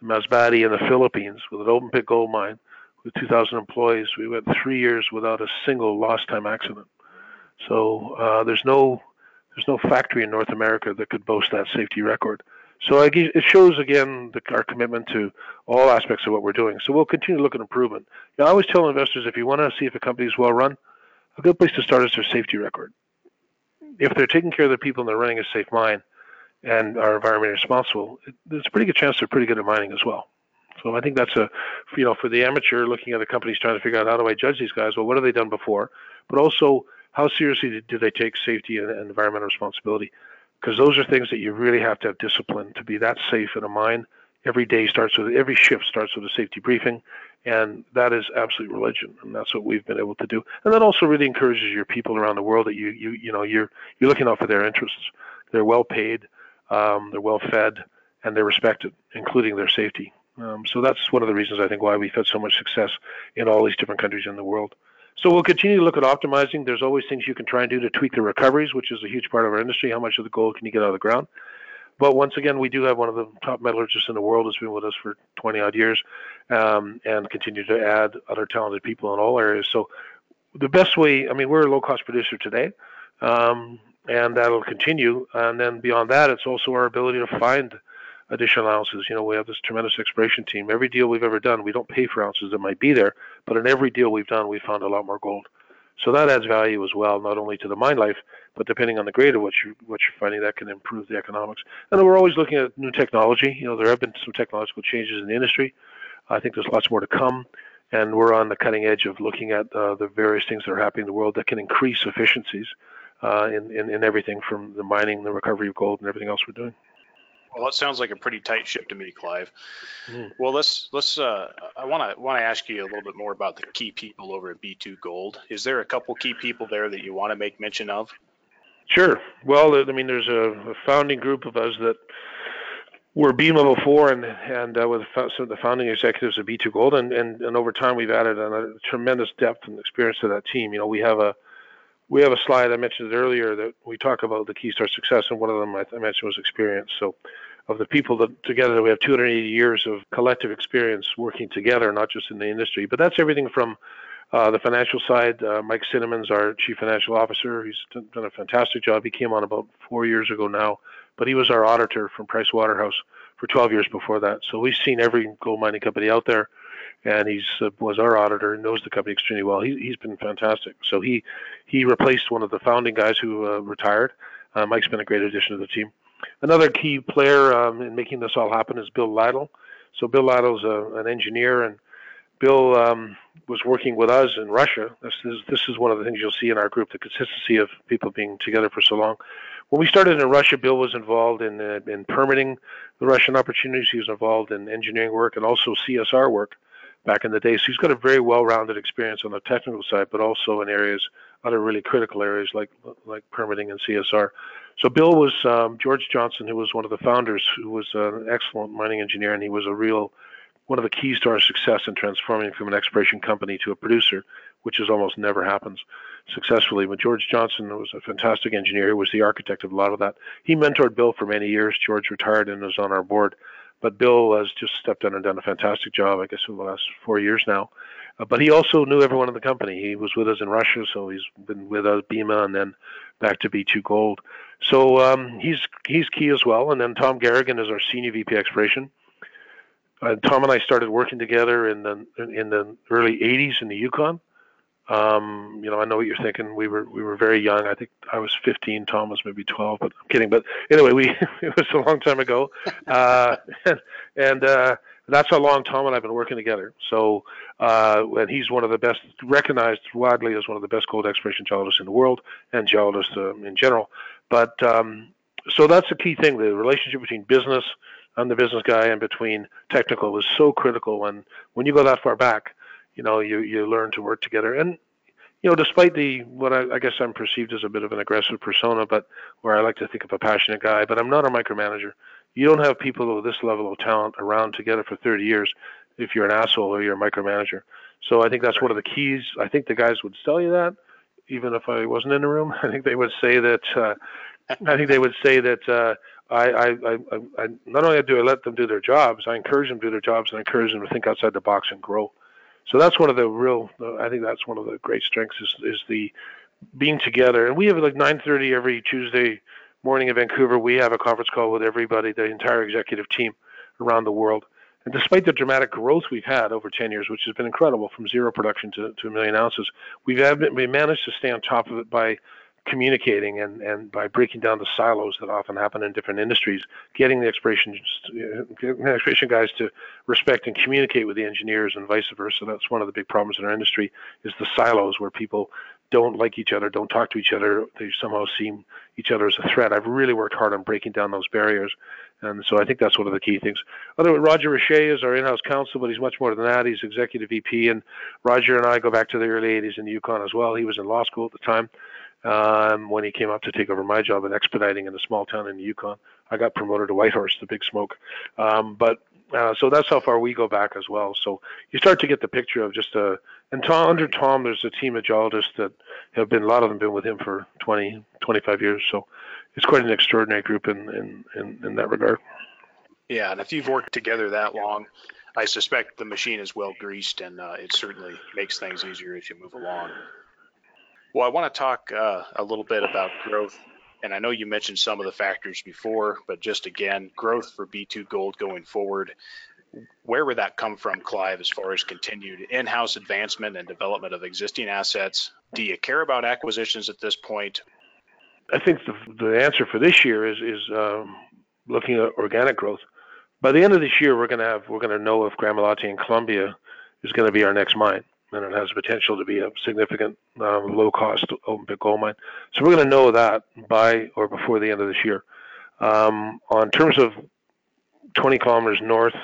in Masbate in the Philippines with an open pit gold mine with 2,000 employees. We went three years without a single lost time accident. So uh, there's no there's no factory in North America that could boast that safety record. So it shows again the, our commitment to all aspects of what we're doing. So we'll continue to look at improvement. I always tell investors if you want to see if a company is well run, a good place to start is their safety record. If they're taking care of their people and they're running a safe mine and are environmentally responsible, it, there's a pretty good chance they're pretty good at mining as well. So I think that's a, you know, for the amateur looking at the companies trying to figure out how do I judge these guys? Well, what have they done before? But also, how seriously do they take safety and, and environmental responsibility? Because those are things that you really have to have discipline to be that safe in a mine. Every day starts with every shift starts with a safety briefing, and that is absolute religion, and that's what we've been able to do. And that also really encourages your people around the world that you you you know you're you're looking out for their interests. They're well paid, um, they're well fed, and they're respected, including their safety. Um, so that's one of the reasons I think why we've had so much success in all these different countries in the world. So we'll continue to look at optimizing. There's always things you can try and do to tweak the recoveries, which is a huge part of our industry. How much of the gold can you get out of the ground? But once again, we do have one of the top metallurgists in the world has been with us for 20 odd years, um, and continue to add other talented people in all areas. So the best way, I mean, we're a low cost producer today, um, and that'll continue. And then beyond that, it's also our ability to find additional ounces. You know, we have this tremendous exploration team. Every deal we've ever done, we don't pay for ounces that might be there, but in every deal we've done, we found a lot more gold. So that adds value as well, not only to the mine life, but depending on the grade of what you what you're finding, that can improve the economics. And we're always looking at new technology. You know, there have been some technological changes in the industry. I think there's lots more to come, and we're on the cutting edge of looking at uh, the various things that are happening in the world that can increase efficiencies uh, in, in in everything from the mining, the recovery of gold, and everything else we're doing. Well, that sounds like a pretty tight ship to me, Clive. Mm. Well, let's let's. Uh, I want to want to ask you a little bit more about the key people over at B2Gold. Is there a couple key people there that you want to make mention of? Sure. Well, I mean, there's a, a founding group of us that were Bema before, and and uh, with some of the founding executives of B2Gold, and, and and over time we've added a, a tremendous depth and experience to that team. You know, we have a we have a slide I mentioned earlier that we talk about the keys to our success, and one of them I, I mentioned was experience. So of the people that together we have 280 years of collective experience working together, not just in the industry. But that's everything from uh, the financial side. Uh, Mike Cinnamon's our chief financial officer. He's done a fantastic job. He came on about four years ago now, but he was our auditor from Price Waterhouse for 12 years before that. So we've seen every gold mining company out there, and he's uh, was our auditor and knows the company extremely well. He, he's been fantastic. So he he replaced one of the founding guys who uh, retired. Uh, Mike's been a great addition to the team. Another key player um, in making this all happen is Bill Lytle. So Bill Lytle's a, an engineer, and Bill um, was working with us in Russia. This is this is one of the things you'll see in our group: the consistency of people being together for so long. When we started in Russia, Bill was involved in uh, in permitting the Russian opportunities. He was involved in engineering work and also CSR work back in the day. So he's got a very well-rounded experience on the technical side, but also in areas, other really critical areas like like permitting and CSR. So Bill was um, George Johnson, who was one of the founders, who was an excellent mining engineer, and he was a real one of the keys to our success in transforming from an exploration company to a producer, which is almost never happens successfully. But George Johnson was a fantastic engineer. who was the architect of a lot of that. He mentored Bill for many years. George retired and is on our board. But Bill has just stepped in and done a fantastic job, I guess, for the last four years now. Uh, but he also knew everyone in the company. He was with us in Russia, so he's been with us Bema and then back to B2 Gold. So um, he's he's key as well. And then Tom Garagan is our senior VP exploration. Uh, Tom and I started working together in the in the early '80s in the Yukon. Um, you know, I know what you're thinking. We were we were very young. I think I was 15. Tom was maybe 12, but I'm kidding. But anyway, we (laughs) it was a long time ago, uh, (laughs) and, and uh, that's how long Tom and I've been working together. So, uh, and he's one of the best, recognized widely as one of the best gold exploration geologists in the world and geologists uh, in general. But um, so that's a key thing. The relationship between business, I'm the business guy, and between technical is so critical. And when you go that far back, you know, you you learn to work together. And you know, despite the what I, I guess I'm perceived as a bit of an aggressive persona, but where I like to think of a passionate guy, but I'm not a micromanager. You don't have people with this level of talent around together for 30 years if you're an asshole or you're a micromanager. So I think that's one of the keys. I think the guys would tell you that, even if I wasn't in the room. (laughs) I think they would say that. Uh, I think they would say that uh, I, I, I, I, not only do I let them do their jobs, I encourage them to do their jobs and I encourage them to think outside the box and grow. So that's one of the real. I think that's one of the great strengths is, is the being together. And we have like 9:30 every Tuesday morning in Vancouver. We have a conference call with everybody, the entire executive team around the world. And despite the dramatic growth we've had over 10 years, which has been incredible from zero production to, to a million ounces, we've been, we managed to stay on top of it by communicating and, and by breaking down the silos that often happen in different industries, getting the exploration exploration guys to respect and communicate with the engineers and vice versa. That's one of the big problems in our industry is the silos where people don't like each other, don't talk to each other. They somehow see each other as a threat. I've really worked hard on breaking down those barriers, and so I think that's one of the key things. Other Roger Richer is our in-house counsel, but he's much more than that. He's executive VP, and Roger and I go back to the early '80s in the Yukon as well. He was in law school at the time um, when he came up to take over my job in expediting in a small town in the Yukon. I got promoted to Whitehorse, the big smoke. Um, but uh, so that's how far we go back as well. So you start to get the picture of just a, and Tom, under Tom, there's a team of geologists that have been, a lot of them been with him for 20, 25 years. So it's quite an extraordinary group in, in, in, in that regard. Yeah, and if you've worked together that long, I suspect the machine is well greased and uh, it certainly makes things easier as you move along. Well, I want to talk uh, a little bit about growth. And I know you mentioned some of the factors before, but just again, growth for B2 Gold going forward. Where would that come from, Clive, as far as continued in house advancement and development of existing assets? Do you care about acquisitions at this point? I think the, the answer for this year is, is um, looking at organic growth. By the end of this year, we're going to have we're going to know if Gramalote and Colombia is going to be our next mine and it has potential to be a significant um, low-cost open pit gold mine. So we're going to know that by or before the end of this year. Um, on terms of 20 kilometers north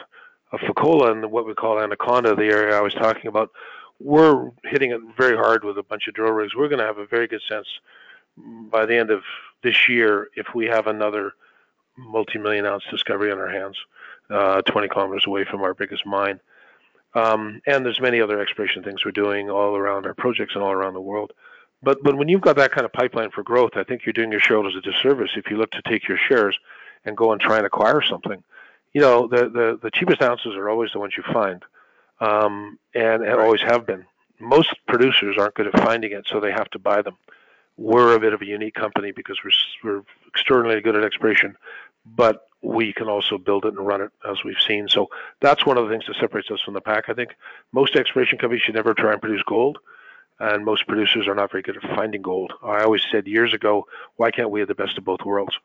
of Fekola and what we call Anaconda, the area I was talking about, we're hitting it very hard with a bunch of drill rigs. We're going to have a very good sense by the end of this year if we have another multi-million ounce discovery on our hands, uh, 20 kilometers away from our biggest mine. Um, and there's many other exploration things we're doing all around our projects and all around the world. But but when you've got that kind of pipeline for growth, I think you're doing your shareholders a disservice if you look to take your shares and go and try and acquire something. You know, the the, the cheapest ounces are always the ones you find, um, and, and always have been. Most producers aren't good at finding it, so they have to buy them. We're a bit of a unique company because we're we're extraordinarily good at exploration, but we can also build it and run it as we've seen. So that's one of the things that separates us from the pack. I think most exploration companies should never try and produce gold, and most producers are not very good at finding gold. I always said years ago, why can't we have the best of both worlds?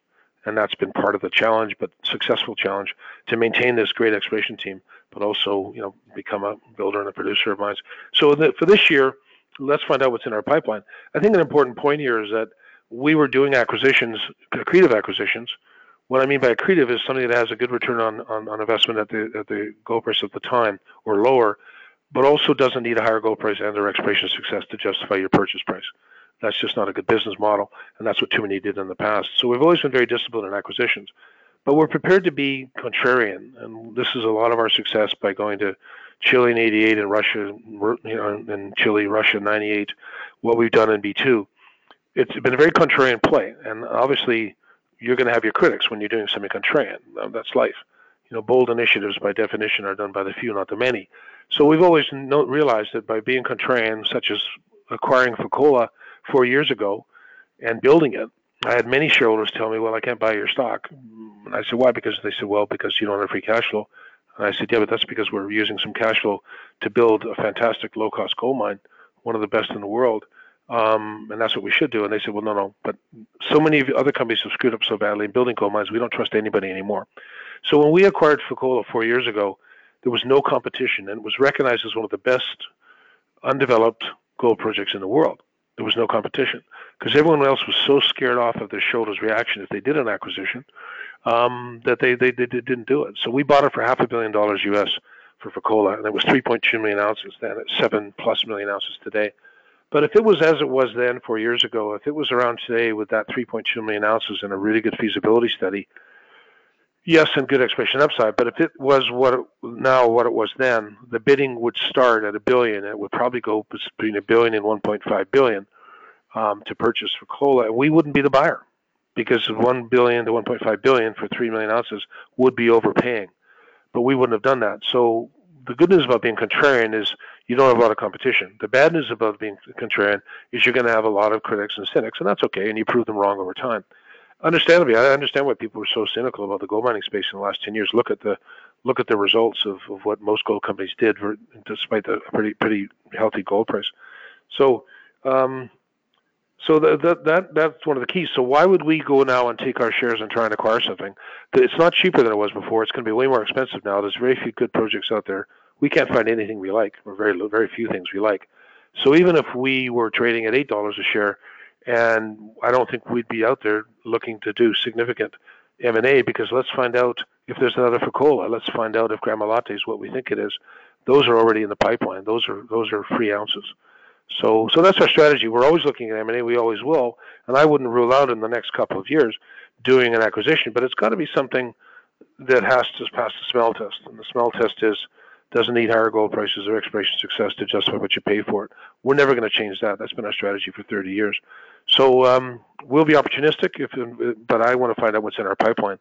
And that's been part of the challenge, but successful challenge to maintain this great exploration team, but also you know become a builder and a producer of mines. So the, for this year, let's find out what's in our pipeline. I think an important point here is that we were doing acquisitions, accretive acquisitions what I mean by accretive is something that has a good return on, on, on investment at the at the gold price at the time or lower, but also doesn't need a higher gold price and their exploration success to justify your purchase price. That's just not a good business model, and that's what too many did in the past. So we've always been very disciplined in acquisitions, but we're prepared to be contrarian, and this is a lot of our success by going to Chile in '88 and Russia, you know, and Chile, Russia '98. What we've done in B2, it's been a very contrarian play, and obviously you're going to have your critics when you're doing something contrarian. That's life. You know, bold initiatives by definition are done by the few, not the many. So we've always realized that by being contrarian, such as acquiring Fekola four years ago and building it, I had many shareholders tell me, "Well, I can't buy your stock." And I said, "Why?" Because they said, "Well, because you don't have free cash flow." And I said, "Yeah, but that's because we're using some cash flow to build a fantastic low-cost gold mine, one of the best in the world, um, and that's what we should do." And they said, "Well, no, no, but so many other companies have screwed up so badly in building gold mines, we don't trust anybody anymore." So when we acquired Fekola four years ago, there was no competition, and it was recognized as one of the best undeveloped gold projects in the world. There was no competition because everyone else was so scared off of their shoulders reaction if they did an acquisition um, that they, they, they didn't do it. So we bought it for half a billion dollars US for Fekola, and it was 3.2 million ounces then. It's seven plus million ounces today. But if it was as it was then four years ago, if it was around today with that 3.2 million ounces and a really good feasibility study, yes, and good exploration upside. But if it was what it, now what it was then, the bidding would start at a billion. It would probably go between a billion and 1.5 billion um, to purchase Fekola, and we wouldn't be the buyer because 1 billion to 1.5 billion for 3 million ounces would be overpaying. But we wouldn't have done that. So the good news about being contrarian is you don't have a lot of competition. The bad news about being contrarian is you're going to have a lot of critics and cynics, and that's okay, and you prove them wrong over time understandably, I understand why people were so cynical about the gold mining space in the last ten years. Look at the look at the results of, of what most gold companies did, for, despite the pretty pretty healthy gold price. So, um, so that, that that that's one of the keys. So why would we go now and take our shares and try and acquire something? It's not cheaper than it was before. It's going to be way more expensive now. There's very few good projects out there. We can't find anything we like, or very very few things we like. So even if we were trading at eight dollars a share, and I don't think we'd be out there looking to do significant M&A because let's find out if there's another Fekola. Let's find out if Gramalote is what we think it is. Those are already in the pipeline. Those are those are free ounces. So so that's our strategy. We're always looking at M&A. We always will, and I wouldn't rule out in the next couple of years doing an acquisition, but it's got to be something that has to pass the smell test. And the smell test is doesn't need higher gold prices or exploration success to justify what you pay for it. We're never going to change that. That's been our strategy for 30 years. So um, we'll be opportunistic, if, but I want to find out what's in our pipeline,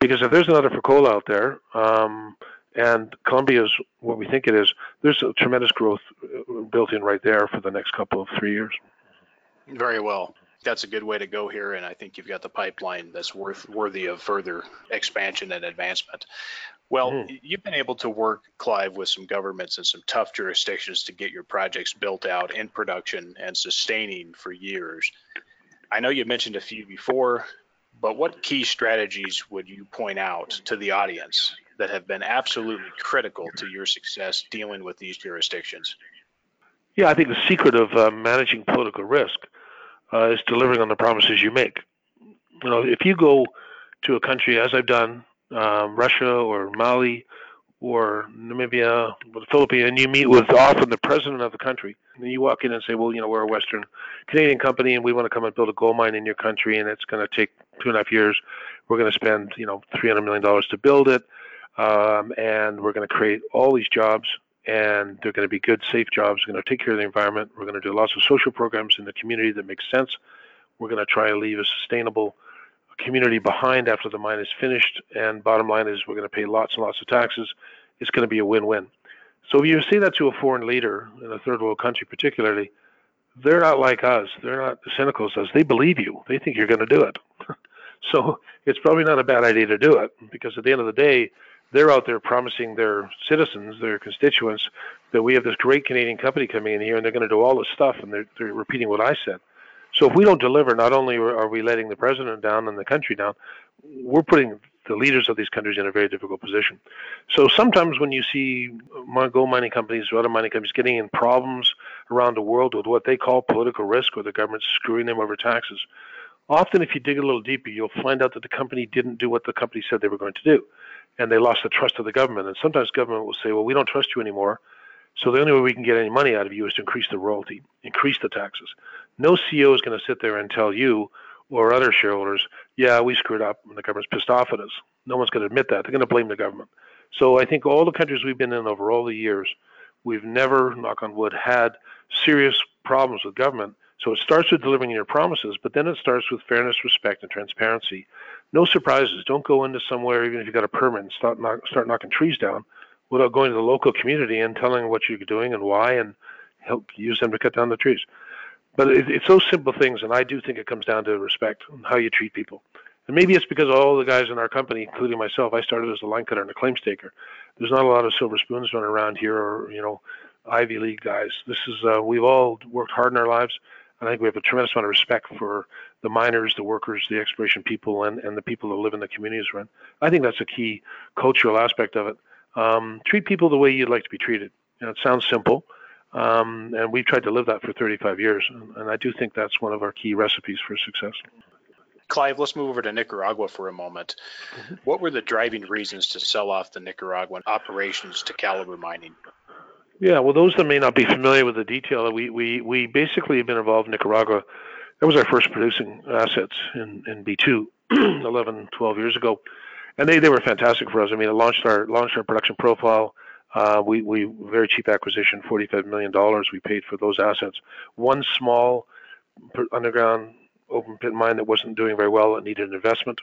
because if there's another Fekola out there, um, and Colombia is what we think it is, there's a tremendous growth uh, built in right there for the next couple of three years. Very well. That's a good way to go here, and I think you've got the pipeline that's worth worthy of further expansion and advancement. Well, mm. you've been able to work, Clive, with some governments and some tough jurisdictions to get your projects built out in production and sustaining for years. I know you mentioned a few before, but what key strategies would you point out to the audience that have been absolutely critical to your success dealing with these jurisdictions? Yeah, I think the secret of uh, managing political risk uh, is delivering on the promises you make. You know, if you go to a country, as I've done, um, Russia or Mali or Namibia or the Philippines, and you meet with often the president of the country. And you walk in and say, well, you know, we're a Western Canadian company and we want to come and build a gold mine in your country and it's going to take two and a half years. We're going to spend, you know, $300 million to build it. Um, and we're going to create all these jobs and they're going to be good, safe jobs. We're going to take care of the environment. We're going to do lots of social programs in the community that make sense. We're going to try to leave a sustainable community behind after the mine is finished. And bottom line is we're going to pay lots and lots of taxes. It's going to be a win-win. So if you say that to a foreign leader in a third world country, particularly, they're not like us. They're not cynical as us. They believe you. They think you're going to do it. (laughs) so it's probably not a bad idea to do it because at the end of the day, they're out there promising their citizens, their constituents, that we have this great Canadian company coming in here and they're going to do all this stuff, and they're, they're repeating what I said. So if we don't deliver, not only are we letting the president down and the country down, we're putting the leaders of these countries in a very difficult position. So sometimes when you see gold mining companies or other mining companies getting in problems around the world with what they call political risk or the government's screwing them over taxes, often if you dig a little deeper, you'll find out that the company didn't do what the company said they were going to do. And they lost the trust of the government. And sometimes government will say, well, we don't trust you anymore So the only way we can get any money out of you is to increase the royalty, increase the taxes. No CEO is going to sit there and tell you or other shareholders, yeah, we screwed up and the government's pissed off at us. No one's going to admit that. They're going to blame the government. So I think all the countries we've been in over all the years, we've never, knock on wood, had serious problems with government. So it starts with delivering your promises, but then it starts with fairness, respect, and transparency. No surprises. Don't go into somewhere, even if you've got a permit, and start, knock, start knocking trees down without going to the local community and telling them what you're doing and why and help use them to cut down the trees. But it, it's those simple things, and I do think it comes down to respect and how you treat people. And maybe it's because all the guys in our company, including myself, I started as a line cutter and a claim staker. There's not a lot of silver spoons running around here, or you know, Ivy League guys. This is uh, we've all worked hard in our lives. And I think we have a tremendous amount of respect for the miners, the workers, the exploration people, and, and the people that live in the communities around. I think that's a key cultural aspect of it. Um, treat people the way you'd like to be treated. You know, it sounds simple, um, and we've tried to live that for 35 years, and, I do think that's one of our key recipes for success. Clive, let's move over to Nicaragua for a moment. Mm-hmm. What were the driving reasons to sell off the Nicaraguan operations to Calibre Mining? Yeah, well, those that may not be familiar with the detail, we, we, we basically have been involved in Nicaragua. That was our first producing assets in, in B2 (clears throat) 11, 12 years ago. And they, they were fantastic for us. I mean, it launched our, launched our production profile uh, we, we very cheap acquisition, $45 million we paid for those assets. One small underground open pit mine that wasn't doing very well, it needed an investment,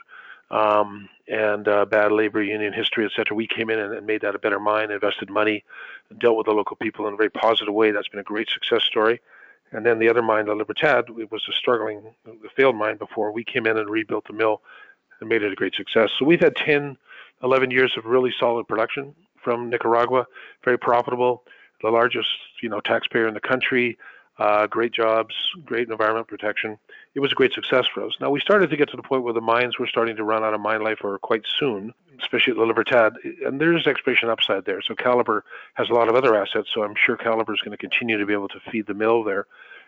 um, and uh, bad labor union history, etc. We came in and, and, made that a better mine, invested money, dealt with the local people in a very positive way. That's been a great success story. And then the other mine, La Libertad, it was a struggling, a failed mine before. We came in and rebuilt the mill and made it a great success. So we've had 10, 11 years of really solid production from Nicaragua, very profitable, the largest you know taxpayer in the country, uh, great jobs, great environment protection. It was a great success for us. Now we started to get to the point where the mines were starting to run out of mine life, or quite soon, especially at La Libertad, and there's exploration upside there. So Calibre has a lot of other assets, so I'm sure Calibre is going to continue to be able to feed the mill there,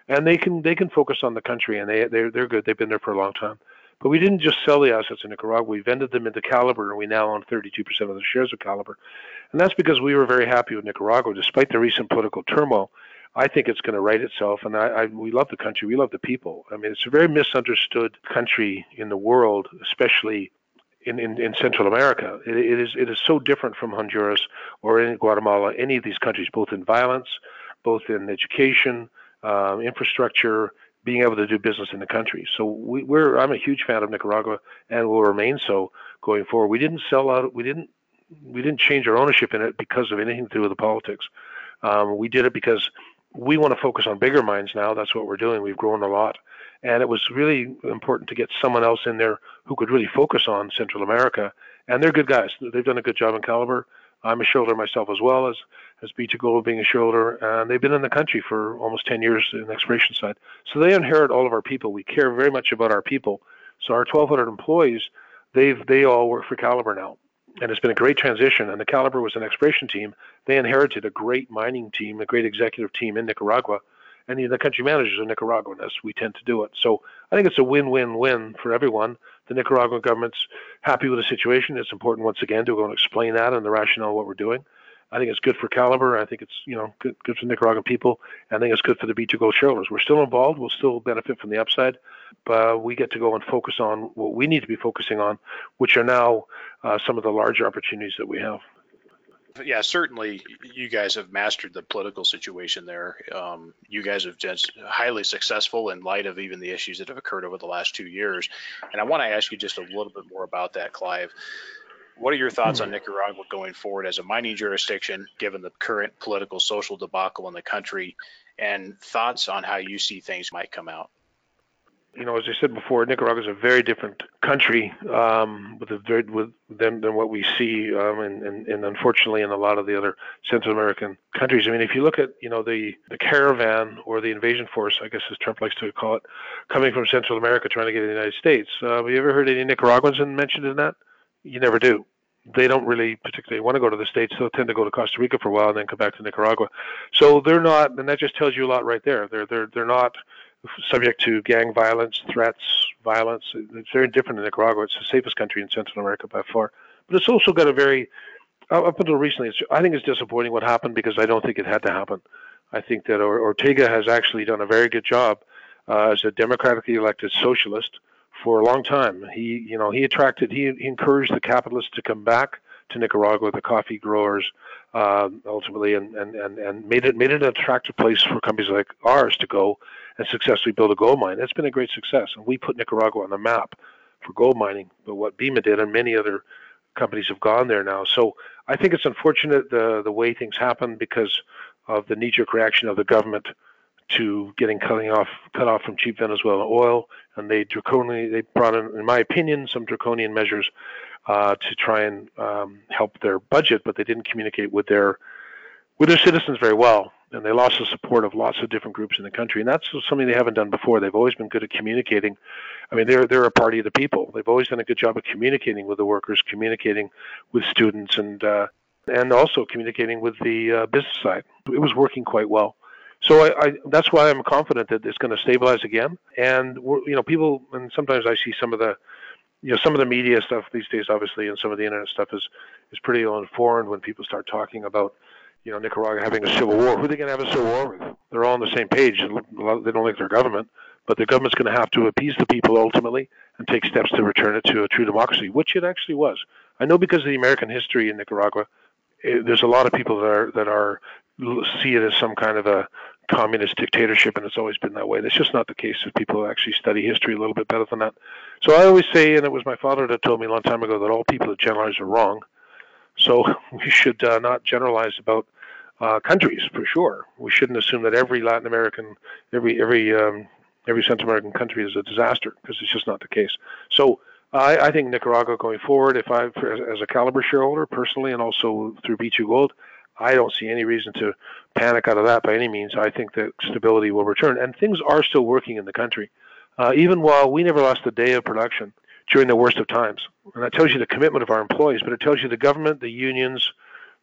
and they can they can focus on the country, and they they're they're good. They've been there for a long time. But we didn't just sell the assets in Nicaragua. We vended them into Calibre, and we now own 32% of the shares of Calibre. And that's because we were very happy with Nicaragua, despite the recent political turmoil. I think it's going to right itself, and I, I, we love the country. We love the people. I mean, it's a very misunderstood country in the world, especially in, in, in Central America. It, it is it is so different from Honduras or in Guatemala, any of these countries, both in violence, both in education, um, infrastructure, being able to do business in the country. So we, we're I'm a huge fan of Nicaragua and will remain so going forward. We didn't sell out. We didn't we didn't change our ownership in it because of anything to do with the politics. Um, we did it because we want to focus on bigger mines now. That's what we're doing. We've grown a lot, and it was really important to get someone else in there who could really focus on Central America. And they're good guys. They've done a good job in Calibre. I'm a shareholder myself as well as as B2Gold being a shareholder, and they've been in the country for almost 10 years in the exploration side. So they inherit all of our people. We care very much about our people. So our 1,200 employees, they've they all work for Calibre now and it's been a great transition. And the Calibre was an exploration team. They inherited a great mining team, a great executive team in Nicaragua, and the, the country managers are Nicaraguan, as we tend to do it. So I think it's a win-win-win for everyone. The Nicaraguan government's happy with the situation. It's important once again to go and explain that and the rationale of what we're doing. I think it's good for Calibre. I think it's you know good, good for Nicaraguan people. I think it's good for the B2Gold shareholders. We're still involved. We'll still benefit from the upside, but we get to go and focus on what we need to be focusing on, which are now uh, some of the larger opportunities that we have. Yeah, certainly you guys have mastered the political situation there. Um, you guys have been highly successful in light of even the issues that have occurred over the last two years. And I want to ask you just a little bit more about that, Clive. What are your thoughts on hmm. Nicaragua going forward as a mining jurisdiction, given the current political social debacle in the country, and thoughts on how you see things might come out? You know, as I said before, Nicaragua is a very different country um, with a very with than than what we see, um, and, and, and unfortunately in a lot of the other Central American countries. I mean, if you look at you know the the caravan or the invasion force, I guess as Trump likes to call it, coming from Central America trying to get to the United States. Uh, have you ever heard any Nicaraguans mentioned in that? You never do. They don't really particularly want to go to the States. They'll tend to go to Costa Rica for a while and then come back to Nicaragua. So they're not, and that just tells you a lot right there. They're they're they're not subject to gang violence, threats, violence. It's very different in Nicaragua. It's the safest country in Central America by far. But it's also got a very up until recently, I think it's disappointing what happened because I don't think it had to happen. I think that Ortega has actually done a very good job uh, as a democratically elected socialist for a long time. He, you know, he attracted, he, he encouraged the capitalists to come back to Nicaragua, the coffee growers, uh, ultimately, and, and, and, and made it made it an attractive place for companies like ours to go and successfully build a gold mine. It's been a great success, and we put Nicaragua on the map for gold mining. But what Bema did, and many other companies have gone there now. So I think it's unfortunate the the way things happen because of the knee-jerk reaction of the government to getting cutting off cut off from cheap Venezuelan oil, and they draconian they brought in, in my opinion, some draconian measures uh, to try and um, help their budget, but they didn't communicate with their with their citizens very well, and they lost the support of lots of different groups in the country, and that's something they haven't done before. They've always been good at communicating. I mean, they're they're a party of the people. They've always done a good job of communicating with the workers, communicating with students, and uh, and also communicating with the uh, business side. It was working quite well. So I, I, that's why I'm confident that it's going to stabilize again. And you know, people, and sometimes I see some of the, you know, some of the media stuff these days, obviously, and some of the internet stuff is is pretty informed when people start talking about, you know, Nicaragua having a civil war. Who are they going to have a civil war with? They're all on the same page. They don't like their government, but the government's going to have to appease the people ultimately and take steps to return it to a true democracy, which it actually was. I know because of the American history in Nicaragua, it, there's a lot of people that are that are see it as some kind of a communist dictatorship, and it's always been that way. That's just not the case if people actually study history a little bit better than that. So I always say, and it was my father that told me a long time ago, that all people that generalize are wrong. So (laughs) we should uh, not generalize about uh, countries for sure. We shouldn't assume that every Latin American, every every um, every Central American country is a disaster because it's just not the case. So I, I think Nicaragua going forward, if I, as a Calibre shareholder personally, and also through B2 Gold, I don't see any reason to panic out of that by any means. I think that stability will return, and things are still working in the country. Uh, even while we never lost a day of production during the worst of times, and that tells you the commitment of our employees, but it tells you the government, the unions,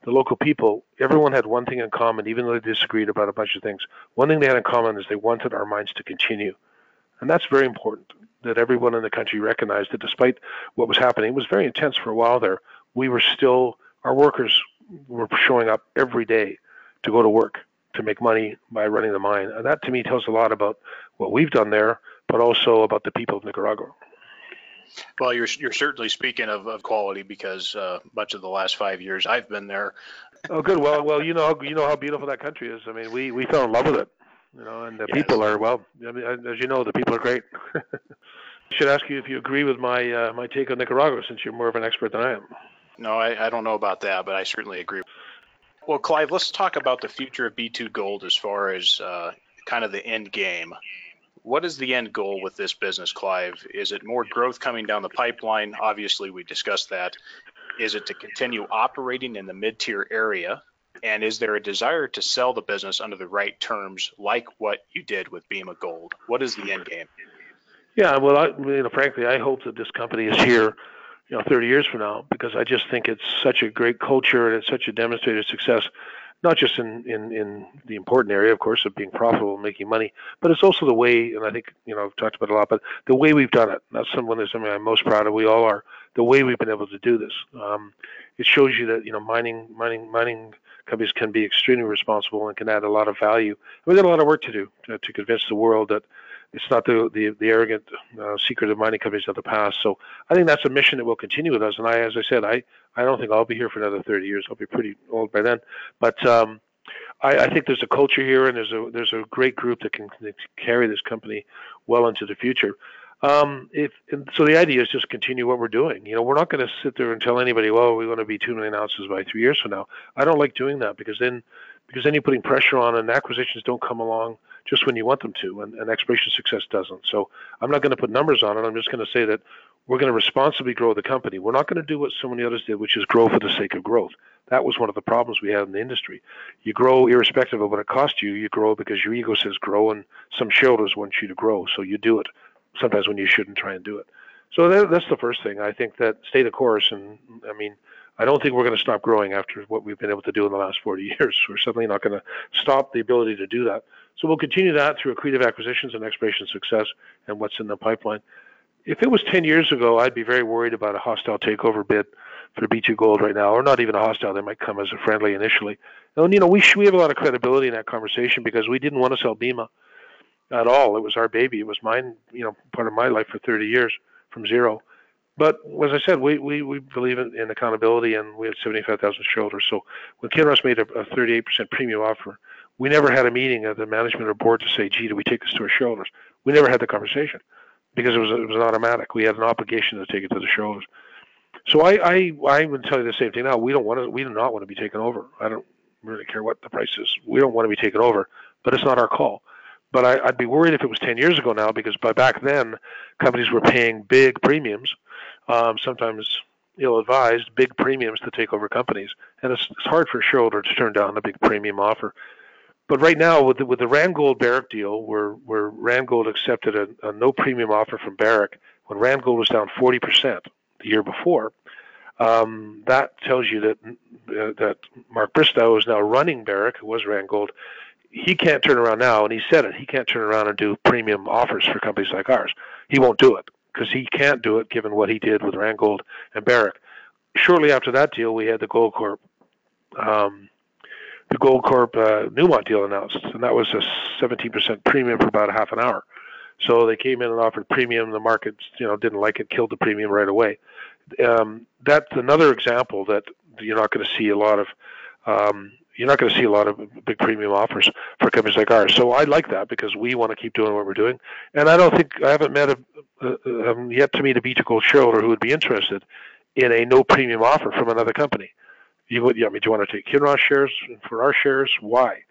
the local people, everyone had one thing in common, even though they disagreed about a bunch of things. One thing they had in common is they wanted our mines to continue. And that's very important that everyone in the country recognized that despite what was happening, it was very intense for a while there. We were still, our workers were showing up every day to go to work to make money by running the mine. And that to me tells a lot about what we've done there, but also about the people of Nicaragua. Well, you're you're certainly speaking of, of quality because uh, much of the last five years I've been there. Oh, good. Well, well, you know, you know how beautiful that country is. I mean, we we fell in love with it, you know, and the yes. people are well. I mean, as you know, the people are great. I (laughs) should ask you if you agree with my uh, my take on Nicaragua, since you're more of an expert than I am. No, I, I don't know about that, but I certainly agree. Well, Clive, let's talk about the future of B2 Gold as far as uh, kind of the end game. What is the end goal with this business, Clive? Is it more growth coming down the pipeline? Obviously, we discussed that. Is it to continue operating in the mid tier area? And is there a desire to sell the business under the right terms, like what you did with Bema Gold? What is the end game? Yeah, well, I, you know, frankly, I hope that this company is here you know 30 years from now because I just think it's such a great culture and it's such a demonstrated success not just in, in, in the important area, of course, of being profitable and making money, but it's also the way, and I think, you know, I've talked about a lot, but the way we've done it. That's something that's something I'm most proud of. We all are. The way we've been able to do this. Um, it shows you that, you know, mining, mining, mining companies can be extremely responsible and can add a lot of value. We've got a lot of work to do to, to convince the world that it's not the the, the arrogant, uh, secretive mining companies of the past. So I think that's a mission that will continue with us. And I, as I said, I I don't think I'll be here for another 30 years. I'll be pretty old by then. But um, I, I think there's a culture here, and there's a there's a great group that can, can carry this company well into the future. Um, if so, the idea is just continue what we're doing. You know, we're not going to sit there and tell anybody, "Well, we're going to be two million ounces by three years from now." I don't like doing that because then, because then you're putting pressure on, and acquisitions don't come along just when you want them to, and, and exploration success doesn't. So I'm not going to put numbers on it. I'm just going to say that we're going to responsibly grow the company. We're not going to do what so many others did, which is grow for the sake of growth. That was one of the problems we had in the industry. You grow irrespective of what it costs you. You grow because your ego says grow, and some shareholders want you to grow, so you do it. Sometimes when you shouldn't try and do it. So that, that's the first thing. I think that stay the course, and I mean, I don't think we're going to stop growing after what we've been able to do in the last 40 years. (laughs) We're certainly not going to stop the ability to do that. So we'll continue that through accretive acquisitions and exploration success and what's in the pipeline. If it was 10 years ago, I'd be very worried about a hostile takeover bid for B2 Gold right now, or not even a hostile. They might come as a friendly initially. And you know, we we have a lot of credibility in that conversation because we didn't want to sell Bema at all. It was our baby. It was mine. You know, part of my life for 30 years from zero. But as I said, we, we, we believe in, in accountability, and we had 75,000 shareholders. So when Kinross made a, a 38% premium offer, we never had a meeting of the management or board to say, "Gee, do we take this to our shareholders?" We never had the conversation because it was it was automatic. We had an obligation to take it to the shareholders. So I I, I would tell you the same thing now. We don't want to. We do not want to be taken over. I don't really care what the price is. We don't want to be taken over, but it's not our call. But I, I'd be worried if it was 10 years ago now, because by back then, companies were paying big premiums, um, sometimes ill-advised, big premiums to take over companies, and it's, it's hard for a shareholder to turn down a big premium offer. But right now, with the, with the Randgold Barrick deal, where where Randgold accepted a, a no premium offer from Barrick when Randgold was down 40% the year before, um, that tells you that uh, that Mark Bristow is now running Barrick, who was Randgold. He can't turn around now, and he said it. He can't turn around and do premium offers for companies like ours. He won't do it because he can't do it given what he did with Randgold and Barrick. Shortly after that deal, we had the Goldcorp um, the Goldcorp uh, Newmont deal announced, and that was a 17% premium for about a half an hour. So they came in and offered premium. The market, you know, didn't like it, killed the premium right away. Um, that's another example that you're not going to see a lot of. Um, you're not going to see a lot of big premium offers for companies like ours. So I like that because we want to keep doing what we're doing. And I don't think I haven't met a, a, um, yet to meet a B2 Gold shareholder who would be interested in a no premium offer from another company. You would, I mean, do you want to take Kinross shares for our shares? Why?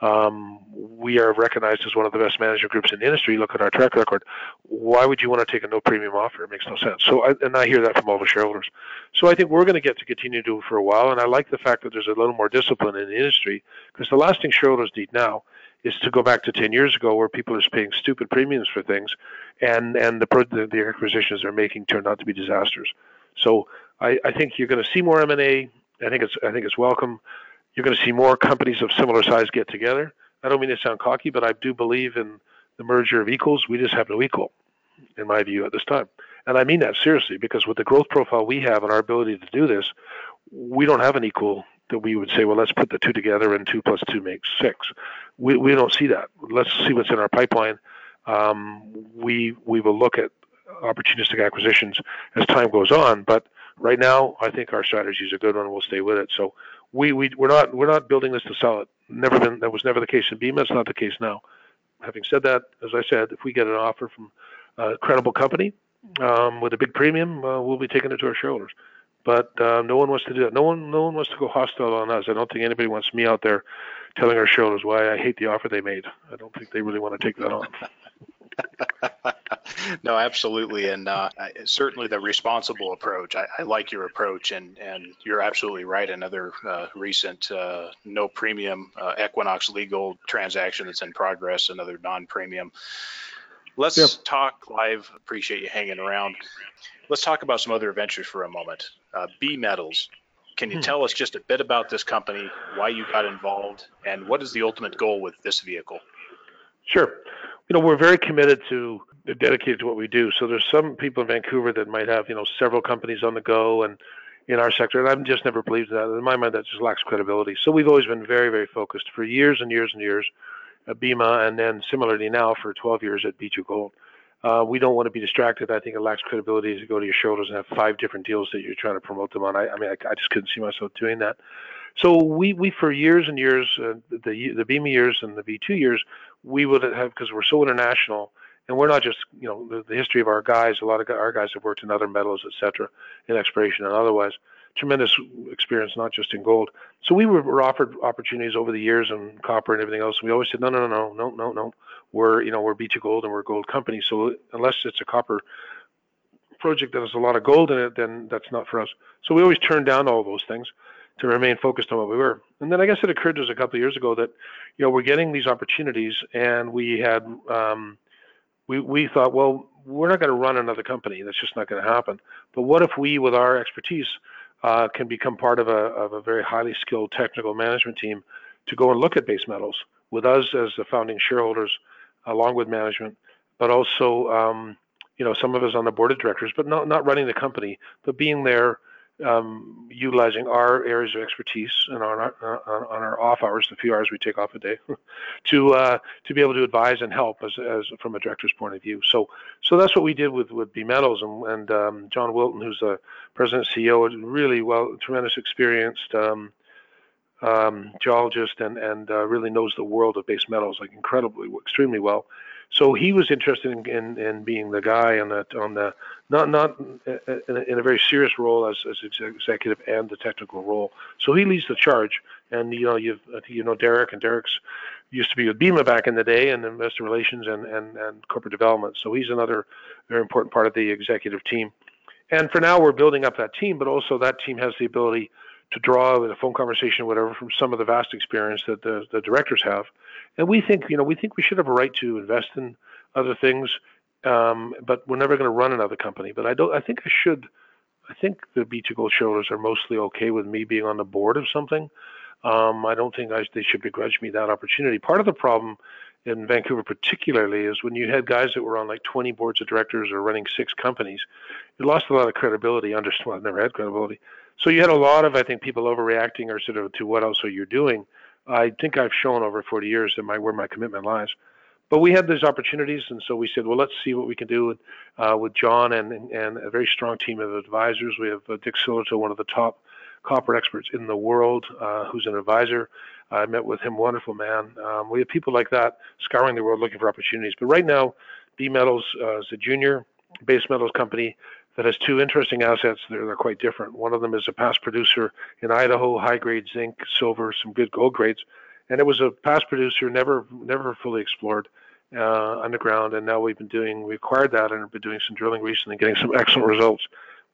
Um, we are recognized as one of the best management groups in the industry. Look at our track record. Why would you want to take a no premium offer? It makes no sense. So, I, and I hear that from all the shareholders. So, I think we're going to get to continue to do it for a while. And I like the fact that there's a little more discipline in the industry because the last thing shareholders need now is to go back to 10 years ago where people are paying stupid premiums for things and, and the, the, the acquisitions they're making turned out to be disasters. So, I, I think you're going to see more M&A I think it's I think it's welcome. You're going to see more companies of similar size get together. I don't mean to sound cocky, but I do believe in the merger of equals. We just have no equal, in my view, at this time. And I mean that seriously because with the growth profile we have and our ability to do this, we don't have an equal that we would say, well, let's put the two together and two plus two makes six. We, we don't see that. Let's see what's in our pipeline. Um, we we will look at opportunistic acquisitions as time goes on, but right now, I think our strategy is a good one. We'll stay with it. So we, we we're not we're not building this to sell it. Never been that was never the case in Bema. It's not the case now. Having said that, as I said, if we get an offer from a credible company um, with a big premium, uh, we'll be taking it to our shareholders. But uh, no one wants to do that. No one no one wants to go hostile on us. I don't think anybody wants me out there telling our shareholders why I hate the offer they made. I don't think they really want to take that on. (laughs) (laughs) no, absolutely, and uh, certainly the responsible approach. I, I, like your approach, and and you're absolutely right. Another uh, recent uh, no premium uh, Equinox Leagold transaction that's in progress. Another non-premium. Let's yep. talk live. Appreciate you hanging around. Let's talk about some other ventures for a moment. Uh, BeMetals. Can you hmm. tell us just a bit about this company, why you got involved, and what is the ultimate goal with this vehicle? Sure you know, we're very committed to dedicated to what we do. So there's some people in Vancouver that might have, you know, several companies on the go and in our sector, and I've just never believed that. In my mind, that just lacks credibility. So we've always been very, very focused for years and years and years at Bema, and then similarly now for 12 years at B2 Gold. Uh, we don't want to be distracted. I think it lacks credibility to go to your shoulders and have five different deals that you're trying to promote them on. I, I mean, I, I just couldn't see myself doing that. So we, we for years and years, uh, the the Bema years and the B2 years, we would have because we're so international, and we're not just you know the, the, history of our guys. A lot of our guys have worked in other metals, etc., in exploration and otherwise. Tremendous experience, not just in gold. So we were, offered opportunities over the years in copper and everything else. We always said no, no, no, no, no, no. We're you know we're B2 Gold and we're a gold company. So unless it's a copper project that has a lot of gold in it, then that's not for us. So we always turned down all those things to remain focused on what we were. And then I guess it occurred to us a couple of years ago that, you know, we're getting these opportunities, and we had, um, we we thought, well, we're not going to run another company. That's just not going to happen. But what if we, with our expertise, uh, can become part of a of a very highly skilled technical management team to go and look at base metals with us as the founding shareholders, along with management, but also, um, you know, some of us on the board of directors, but not not running the company, but being there um, utilizing our areas of expertise and on our, on, our off hours, the few hours we take off a day, (laughs) to uh, to be able to advise and help as, as from a director's point of view. So so that's what we did with with BeMetals and, and um, John Wilton, who's the president CEO, really well, tremendous experienced. Um, um, geologist and and uh, really knows the world of base metals like incredibly extremely well so he was interested in, in, in being the guy on that on the not not in a, in a very serious role as as executive and the technical role. So he leads the charge, and you know you you know Derek and Derek's used to be with Bema back in the day and investor relations and, and, and corporate development. So he's another very important part of the executive team. And for now, we're building up that team, but also that team has the ability to draw with a phone conversation whatever from some of the vast experience that the, the directors have. And we think, you know, we think we should have a right to invest in other things, um, but we're never going to run another company. But I don't. I think I should. I think the B2Gold shareholders are mostly okay with me being on the board of something. Um, I don't think I, they should begrudge me that opportunity. Part of the problem in Vancouver, particularly, is when you had guys that were on like 20 boards of directors or running six companies, you lost a lot of credibility. Under well, never had credibility. So you had a lot of, I think, people overreacting or sort of to what else are you doing. I think I've shown over 40 years that my where my commitment lies. But we had those opportunities, and so we said, well, let's see what we can do with, uh, with John and, and a very strong team of advisors. We have uh, Dick Sillitoe, one of the top copper experts in the world, uh, who's an advisor. I met with him, wonderful man. Um, we have people like that scouring the world looking for opportunities. But right now, BeMetals uh, is a junior base metals company that has two interesting assets. They're, quite different. One of them is a past producer in Idaho, high grade zinc, silver, some good gold grades, and it was a past producer, never never fully explored uh, underground. And now we've been doing, we acquired that and have been doing some drilling recently, getting some excellent results.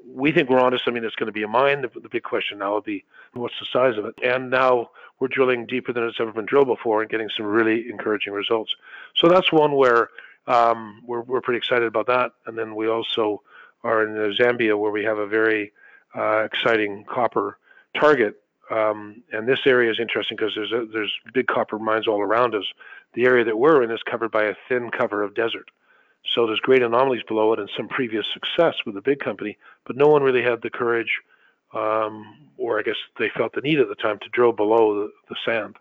We think we're onto something that's going to be a mine. The, the big question now will be what's the size of it. And now we're drilling deeper than it's ever been drilled before and getting some really encouraging results. So that's one where um, we're we're pretty excited about that. And then we also are in Zambia, where we have a very uh, exciting copper target. Um, and this area is interesting because there's a, there's big copper mines all around us. The area that we're in is covered by a thin cover of desert. So there's great anomalies below it and some previous success with the big company, but no one really had the courage, um, or I guess they felt the need at the time to drill below the, the sand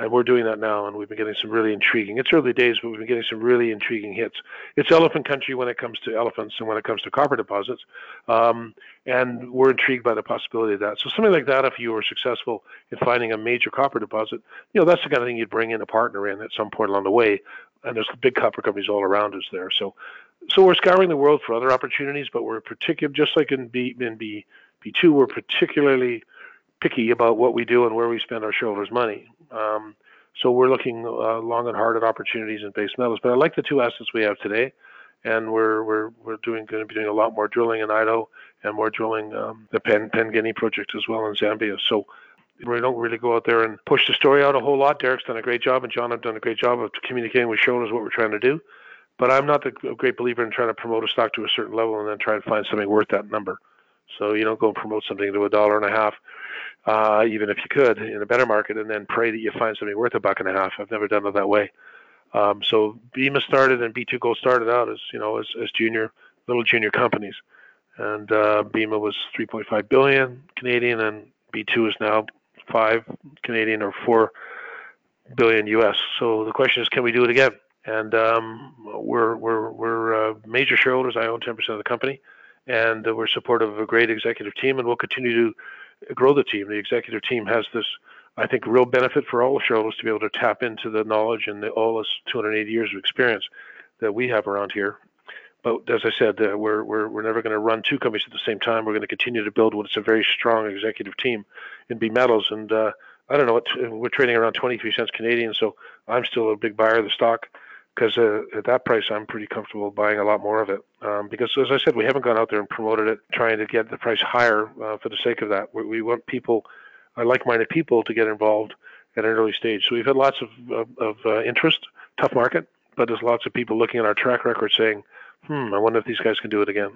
and we're doing that now, and we've been getting some really intriguing. It's early days, but we've been getting some really intriguing hits. It's elephant country when it comes to elephants and when it comes to copper deposits, um, and we're intrigued by the possibility of that. So something like that, if you were successful in finding a major copper deposit, you know that's the kind of thing you'd bring in a partner in at some point along the way. And there's big copper companies all around us there. So, so we're scouring the world for other opportunities, but we're particular, just like in B in B B2, we're particularly picky about what we do and where we spend our shareholders' money. Um, so we're looking uh, long and hard at opportunities in base metals. But I like the two assets we have today, and we're we're we're doing going to be doing a lot more drilling in Idaho and more drilling um, the Pen Guinea project as well in Zambia. So we don't really go out there and push the story out a whole lot. Derek's done a great job, and John have done a great job of communicating with shareholders what we're trying to do. But I'm not the great believer in trying to promote a stock to a certain level and then try and find something worth that number. So you don't go and promote something to a dollar and a half uh, even if you could in a better market, and then pray that you find something worth a buck and a half. I've never done it that way. Um, so Bema started and B2Gold started out as you know as, as junior little junior companies, and uh, Bema was 3.5 billion Canadian, and B2 is now five Canadian or four billion US. So the question is, can we do it again? And um, we're we're we're uh, major shareholders. I own 10% of the company, and uh, we're supportive of a great executive team, and we'll continue to grow the team. The executive team has this, I think, real benefit for all shareholders to be able to tap into the knowledge and the, all this 280 years of experience that we have around here. But as I said, uh, we're, we're, we're never going to run two companies at the same time. We're going to continue to build what's a very strong executive team in BeMetals. And uh, I don't know, we're trading around 23 cents Canadian, so I'm still a big buyer of the stock because uh, at that price, I'm pretty comfortable buying a lot more of it. Um, because as I said, we haven't gone out there and promoted it, trying to get the price higher uh, for the sake of that. We, we want people, uh, like-minded people, to get involved at an early stage. So we've had lots of of, of uh, interest, tough market, but there's lots of people looking at our track record saying, "Hmm, I wonder if these guys can do it again."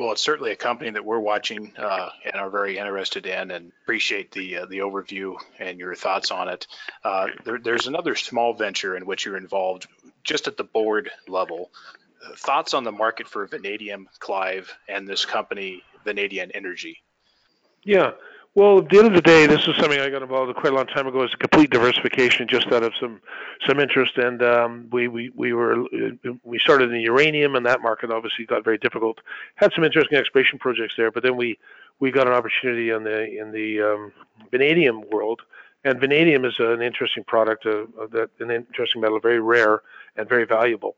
Well, it's certainly a company that we're watching uh, and are very interested in, and appreciate the uh, the overview and your thoughts on it. Uh, there, there's another small venture in which you're involved, just at the board level. thoughts on the market for vanadium, Clive, and this company Vanadian Energy? Yeah. Well, at the end of the day, this is something I got involved with quite a long time ago. It's a complete diversification, just out of some some interest, and um, we we we were we started in uranium, and that market obviously got very difficult. Had some interesting exploration projects there, but then we we got an opportunity in the in the um, vanadium world, and vanadium is an interesting product, uh, that an interesting metal, very rare and very valuable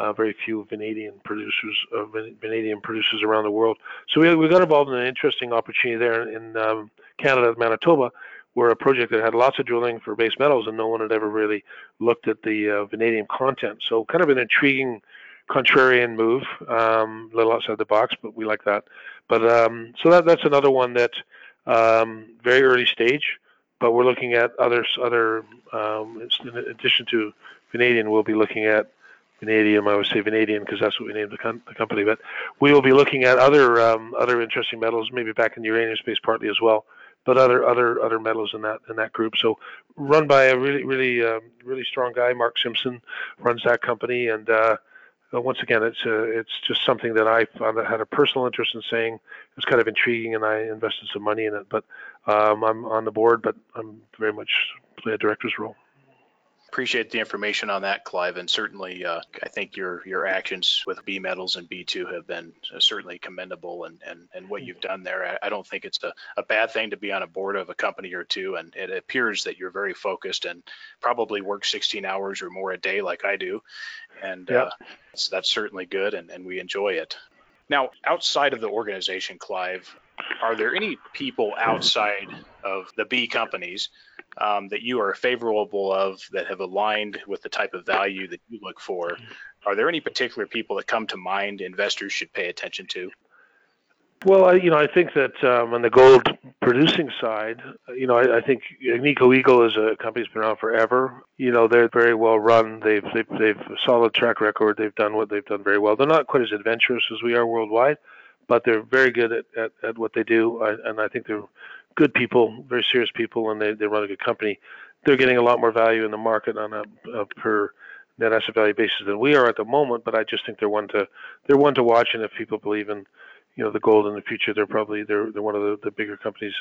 uh, very few vanadium producers, uh, vanadium producers around the world. So we, we got involved in an interesting opportunity there in um, Canada, Manitoba, where a project that had lots of drilling for base metals, and no one had ever really looked at the uh, vanadium content. So kind of an intriguing, contrarian move, um, a little outside the box, but we like that. But um, so that that's another one that um, very early stage, but we're looking at others other um, in addition to vanadium, we'll be looking at vanadium. I would say vanadium because that's what we named the, com- the, company. But we will be looking at other um, other interesting metals, maybe back in the uranium space partly as well, but other other other metals in that in that group. So run by a really really um, really strong guy, Mark Simpson, runs that company, and uh, once again, it's uh, it's just something that I found that had a personal interest in saying. It's kind of intriguing, and I invested some money in it. But um, I'm on the board, but I'm very much play a director's role. Appreciate the information on that, Clive, and certainly uh, I think your your actions with BeMetals and B2 have been uh, certainly commendable, and, and, and what you've done there. I, I don't think it's a, a bad thing to be on a board of a company or two, and it appears that you're very focused and probably work 16 hours or more a day like I do, and yeah. uh, that's, that's certainly good, and, and we enjoy it. Now, outside of the organization, Clive, are there any people outside of the B companies um, that you are favorable of that have aligned with the type of value that you look for? Are there any particular people that come to mind investors should pay attention to? Well, I, you know, I think that um, on the gold producing side, you know, I, I think Agnico Eagle is a company that's been around forever. You know, they're very well run. They've, they've they've a solid track record. They've done what they've done very well. They're not quite as adventurous as we are worldwide, but they're very good at, at, at what they do. I, and I think they're good people, very serious people, and they, they run a good company. They're getting a lot more value in the market on a, a per net asset value basis than we are at the moment. But I just think they're one to they're one to watch, and if people believe in you know the gold in the future, they're probably they're they're one of the, the bigger companies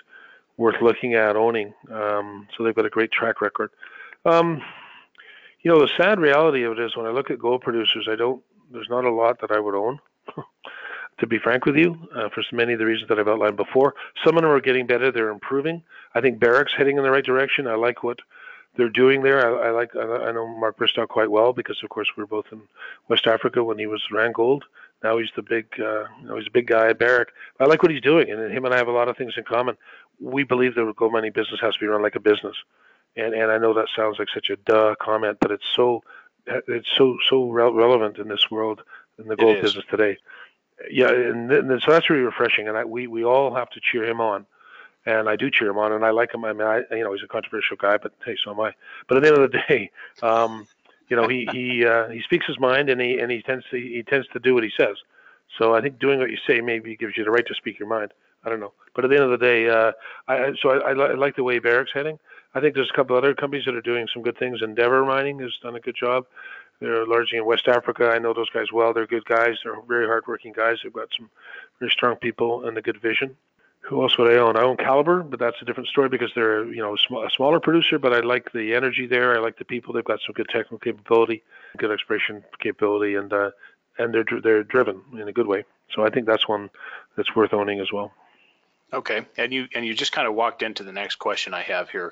worth looking at owning. Um, so they've got a great track record. Um, you know, the sad reality of it is when I look at gold producers, I don't. There's not a lot that I would own. (laughs) to be frank with you, uh, for many of the reasons that I've outlined before. Some of them are getting better; they're improving. I think Barrick's heading in the right direction. I like what they're doing there. I, I like. I, I know Mark Bristow quite well because, of course, we were both in West Africa when he was Randgold. Now he's the big, uh, you know, he's a big guy at Barrick. I like what he's doing, and him and I have a lot of things in common. We believe the gold mining business has to be run like a business, and and I know that sounds like such a duh comment, but it's so it's so so re- relevant in this world in the gold business today yeah, and, and, so that's really refreshing, and I, we we all have to cheer him on, and I do cheer him on, and I like him. I mean, I you know he's a controversial guy, but hey, so am I. But at the end of the day, (laughs) um, you know he he uh, he speaks his mind, and he and he tends to he tends to do what he says. So I think doing what you say maybe gives you the right to speak your mind. I don't know, but at the end of the day, uh, I so I, I, I like the way Barrick's heading. I think there's a couple other companies that are doing some good things. Endeavour Mining has done a good job. They're largely in West Africa. I know those guys well. They're good guys. They're very hardworking guys. They've got some very strong people and a good vision. Who else would I own? I own Calibre, but that's a different story because they're you know a smaller producer. But I like the energy there. I like the people. They've got some good technical capability, good exploration capability, and uh, and they're they're driven in a good way. So I think that's one that's worth owning as well. Okay, and you and you just kind of walked into the next question I have here,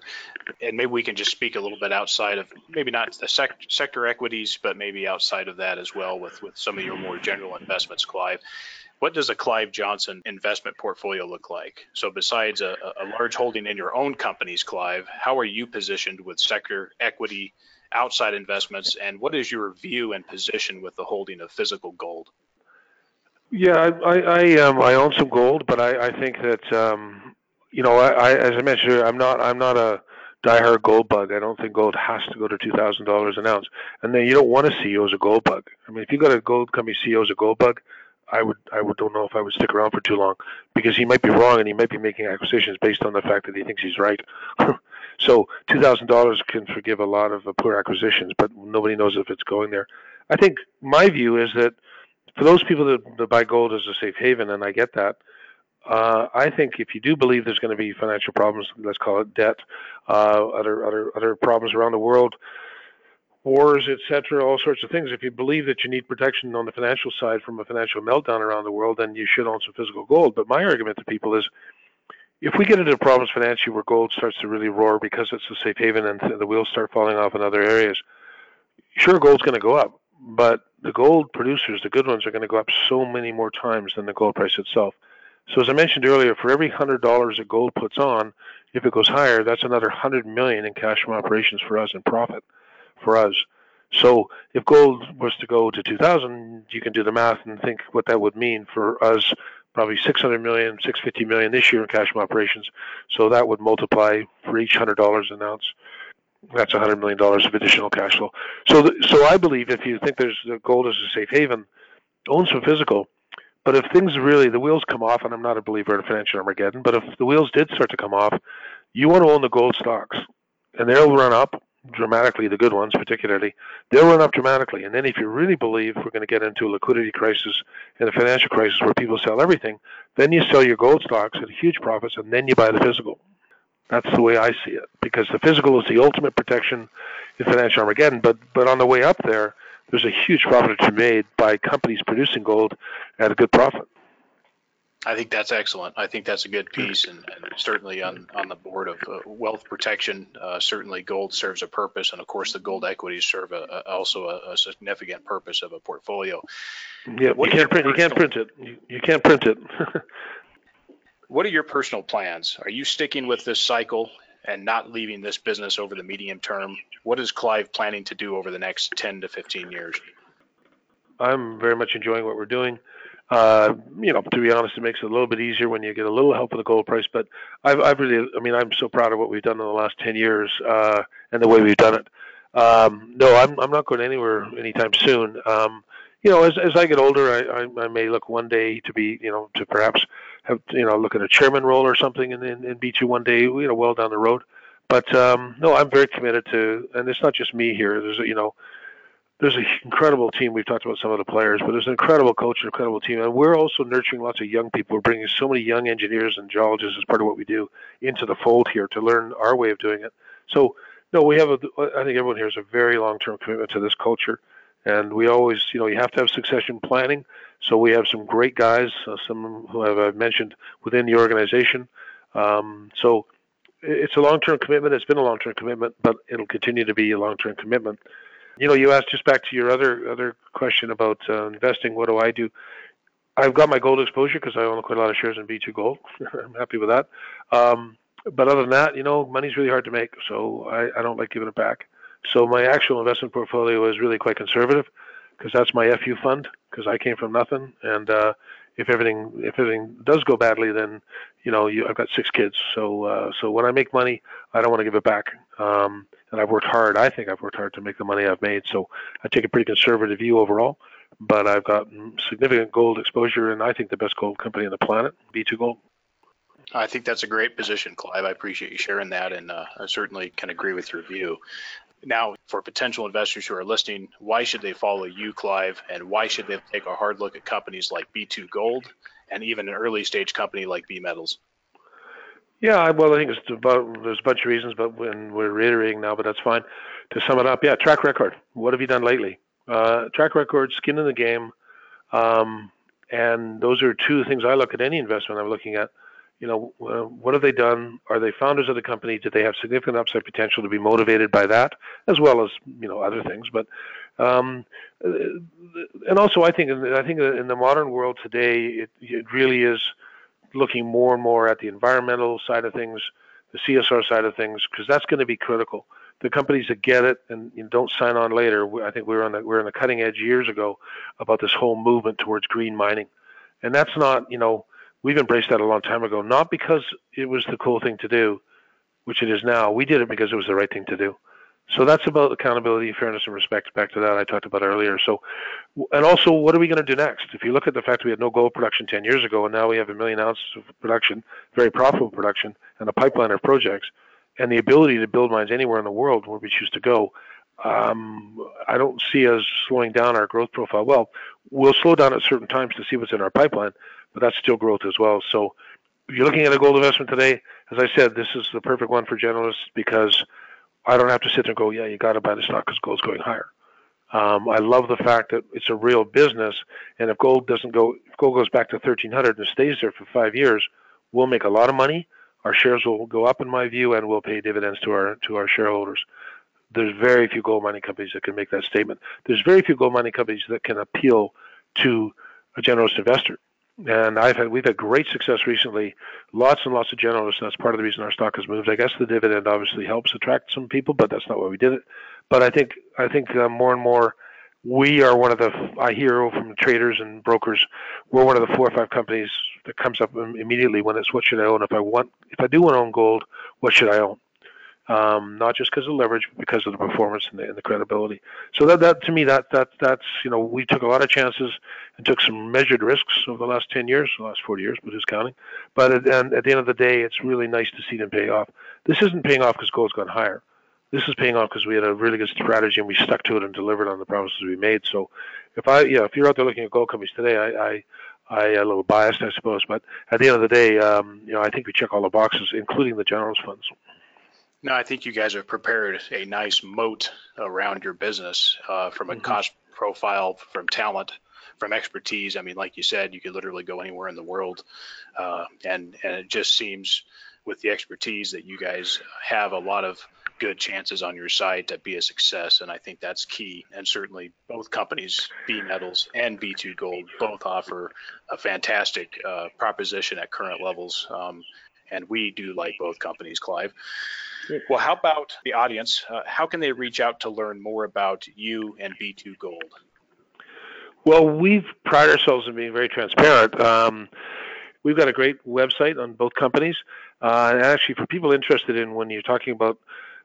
and maybe we can just speak a little bit outside of maybe not the sec- sector equities, but maybe outside of that as well with with some of your more general investments, Clive. What does a Clive Johnson investment portfolio look like? So besides a, a large holding in your own companies, Clive, how are you positioned with sector equity, outside investments, and what is your view and position with the holding of physical gold? Yeah, I I um, I own some gold, but I, I think that um, you know I, I as I mentioned, I'm not I'm not a diehard gold bug. I don't think gold has to go to two thousand dollars an ounce. And then you don't want a CEO as a gold bug. I mean, if you got a gold company CEO as a gold bug, I would I would don't know if I would stick around for too long because he might be wrong and he might be making acquisitions based on the fact that he thinks he's right. (laughs) so two thousand dollars can forgive a lot of uh, poor acquisitions, but nobody knows if it's going there. I think my view is that for those people that, that buy gold as a safe haven, and I get that, Uh, I think if you do believe there's going to be financial problems, let's call it debt, uh, other other other problems around the world, wars, etc., all sorts of things. If you believe that you need protection on the financial side from a financial meltdown around the world, then you should own some physical gold. But my argument to people is, if we get into problems financially where gold starts to really roar because it's a safe haven and the wheels start falling off in other areas, sure, gold's going to go up, but the gold producers, the good ones, are going to go up so many more times than the gold price itself. So as I mentioned earlier, for every hundred dollars that gold puts on, if it goes higher, that's another hundred million in cash from operations for us in profit for us. So if gold was to go to 2000, you can do the math and think what that would mean for us. Probably 600 million, 650 million this year in cash from operations. So that would multiply for each hundred dollars an ounce. That's 100 million dollars of additional cash flow. So, the, so I believe if you think there's gold is a safe haven, own some physical. But if things really the wheels come off, and I'm not a believer in a financial Armageddon, but if the wheels did start to come off, you want to own the gold stocks, and they'll run up dramatically, the good ones particularly, they'll run up dramatically. And then if you really believe we're going to get into a liquidity crisis and a financial crisis where people sell everything, then you sell your gold stocks at huge profits and then you buy the physical. That's the way I see it because the physical is the ultimate protection in financial Armageddon. But but on the way up there, there's a huge profit to be made by companies producing gold at a good profit. I think that's excellent. I think that's a good piece, and, and certainly on, on the board of uh, wealth protection, uh, certainly gold serves a purpose, and of course the gold equities serve a, a, also a, a, significant purpose of a portfolio. Yeah, you can't print. You can't print it. You, you can't print it. (laughs) what are your personal plans? Are you sticking with this cycle and not leaving this business over the medium term? What is Clive planning to do over the next 10 to 15 years? I'm very much enjoying what we're doing. Uh, you know, to be honest, it makes it a little bit easier when you get a little help with the gold price. But I've, I've really, I mean, I'm so proud of what we've done in the last 10 years uh, and the way we've done it. Um, no, I'm, I'm not going anywhere anytime soon. Um, you know, as, as I get older, I, I, I may look one day to be, you know, to perhaps have, you know, look at a chairman role or something and then and beat you one day, you know, well down the road. But um, no, I'm very committed to, and it's not just me here. There's, you know, there's an incredible team. We've talked about some of the players, but there's an incredible coach, an incredible team, and we're also nurturing lots of young people. We're bringing so many young engineers and geologists as part of what we do into the fold here to learn our way of doing it. So, no, we have a. I think everyone here has a very long-term commitment to this culture, and we always, you know, you have to have succession planning. So we have some great guys, uh, some who have uh, mentioned within the organization. Um, so it's a long-term commitment. It's been a long-term commitment, but it'll continue to be a long-term commitment. You know, you asked just back to your other other question about uh, investing. What do I do? I've got my gold exposure because I own quite a lot of shares in B2Gold. (laughs) I'm happy with that. Um, but other than that, you know, money's really hard to make, so I, I don't like giving it back. So my actual investment portfolio is really quite conservative because that's my FU fund because I came from nothing. And uh, if everything if everything does go badly, then you know you, I've got six kids. So uh, so when I make money, I don't want to give it back. Um, and I've worked hard. I think I've worked hard to make the money I've made. So I take a pretty conservative view overall. But I've got significant gold exposure, and I think the best gold company on the planet, B2Gold. I think that's a great position, Clive. I appreciate you sharing that, and uh, I certainly can agree with your view. Now, for potential investors who are listening, why should they follow you, Clive, and why should they take a hard look at companies like B2Gold and even an early stage company like BeMetals? Yeah, well, I think it's about there's a bunch of reasons, but when we're reiterating now, but that's fine. To sum it up, yeah, track record. What have you done lately? Uh, track record, skin in the game, um, and those are two things I look at any investment I'm looking at. You know, uh, what have they done? Are they founders of the company? Did they have significant upside potential to be motivated by that, as well as you know other things? But um, uh, and also, I think I think in the modern world today, it, it really is looking more and more at the environmental side of things, the CSR side of things, because that's going to be critical. The companies that get it and you know, don't sign on later, I think we were on the we are on the cutting edge years ago about this whole movement towards green mining, and that's not you know we've embraced that a long time ago, not because it was the cool thing to do, which it is now. We did it because it was the right thing to do. So that's about accountability, fairness, and respect. Back to that I talked about earlier. So, and also, what are we going to do next? If you look at the fact we had no gold production 10 years ago, and now we have a million ounces of production, very profitable production, and a pipeline of projects, and the ability to build mines anywhere in the world where we choose to go, um, I don't see us slowing down our growth profile. Well, we'll slow down at certain times to see what's in our pipeline, but that's still growth as well. So if you're looking at a gold investment today, as I said, this is the perfect one for generalists because I don't have to sit there and go, yeah, you got to buy the stock because gold's going higher. Um, I love the fact that it's a real business, and if gold doesn't go, if gold goes back to 1300 and stays there for five years, we'll make a lot of money. Our shares will go up, in my view, and we'll pay dividends to our to our shareholders. There's very few gold mining companies that can make that statement. There's very few gold mining companies that can appeal to a generalist investor and I've had we've had great success recently. Lots and lots of generalists, that's part of the reason our stock has moved. I guess the dividend obviously helps attract some people, but that's not why we did it. But I think I think uh, more and more we are one of the I hear from traders and brokers. We're one of the four or five companies that comes up immediately when it's what should I own if I want if I do want to own gold, what should I own? Um, not just because of leverage, but because of the performance and the, and the, credibility. So that, that to me, that that that's you know we took a lot of chances and took some measured risks over the last 10 years, the last 40 years, but who's counting? But at, and at the end of the day, it's really nice to see them pay off. This isn't paying off because gold's gone higher. This is paying off because we had a really good strategy and we stuck to it and delivered on the promises we made. So, if I, yeah, if you're out there looking at gold companies today, I, I I a little biased, I suppose, but at the end of the day, um, you know, I think we check all the boxes, including the generals funds. No, I think you guys have prepared a nice moat around your business uh, from a mm-hmm. cost profile, from talent, from expertise. I mean, like you said, you could literally go anywhere in the world, uh, and and it just seems with the expertise that you guys have a lot of good chances on your side to be a success, and I think that's key. And certainly, both companies, BeMetals and B2Gold, both offer a fantastic uh, proposition at current levels. Um, and we do like both companies, Clive. Well, how about the audience? Uh, how can they reach out to learn more about you and B2Gold? Well, we've pride ourselves in being very transparent. Um, we've got a great website on both companies. Uh, and actually, for people interested in when you're talking about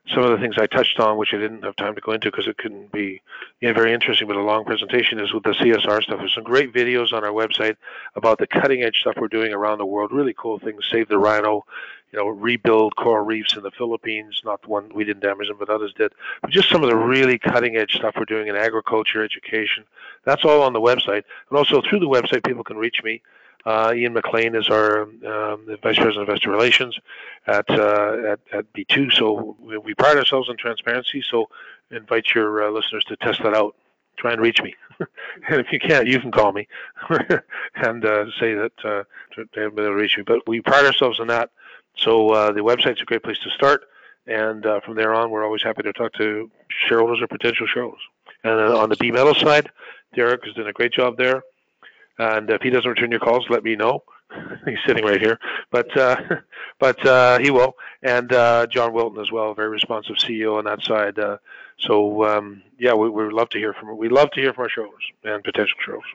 some of the things I touched on, which I didn't have time to go into because it couldn't be you know, very interesting, but a long presentation is with the CSR stuff. There's some great videos on our website about the cutting edge stuff we're doing around the world. Really cool things. Save the rhino, you know, rebuild coral reefs in the Philippines. Not the one we didn't damage them, but others did. But just some of the really cutting edge stuff we're doing in agriculture, education. That's all on the website. And also through the website, people can reach me. Uh, Ian McLean is our um, Vice President of Investor Relations at, uh, at, at B2. So we, we, pride ourselves on transparency. So invite your uh, listeners to test that out. Try and reach me. (laughs) and if you can't, you can call me (laughs) and uh, say that uh, able to reach me. But we pride ourselves on that. So uh, the website's a great place to start. And from there on, we're always happy to talk to shareholders or potential shareholders. And on the BeMetal side, Derek has done a great job there. And if he doesn't return your calls, let me know. (laughs) He's sitting right here, but uh, (laughs) but uh, he will. And uh, John Wilton as well, very responsive CEO on that side. Uh, so um, yeah, we we love to hear from we love to hear from our shareholders and potential shareholders.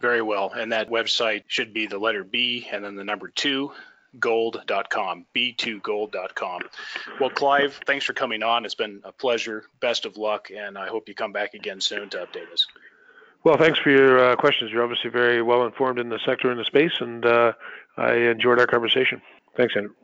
Very well, and that website should be the letter B and then the number two gold.com, b2gold.com. Well, Clive, thanks for coming on. It's been a pleasure. Best of luck, and I hope you come back again soon to update us. Well, thanks for your uh, questions. You're obviously very well informed in the sector and the space, and uh, I enjoyed our conversation. Thanks, Andrew.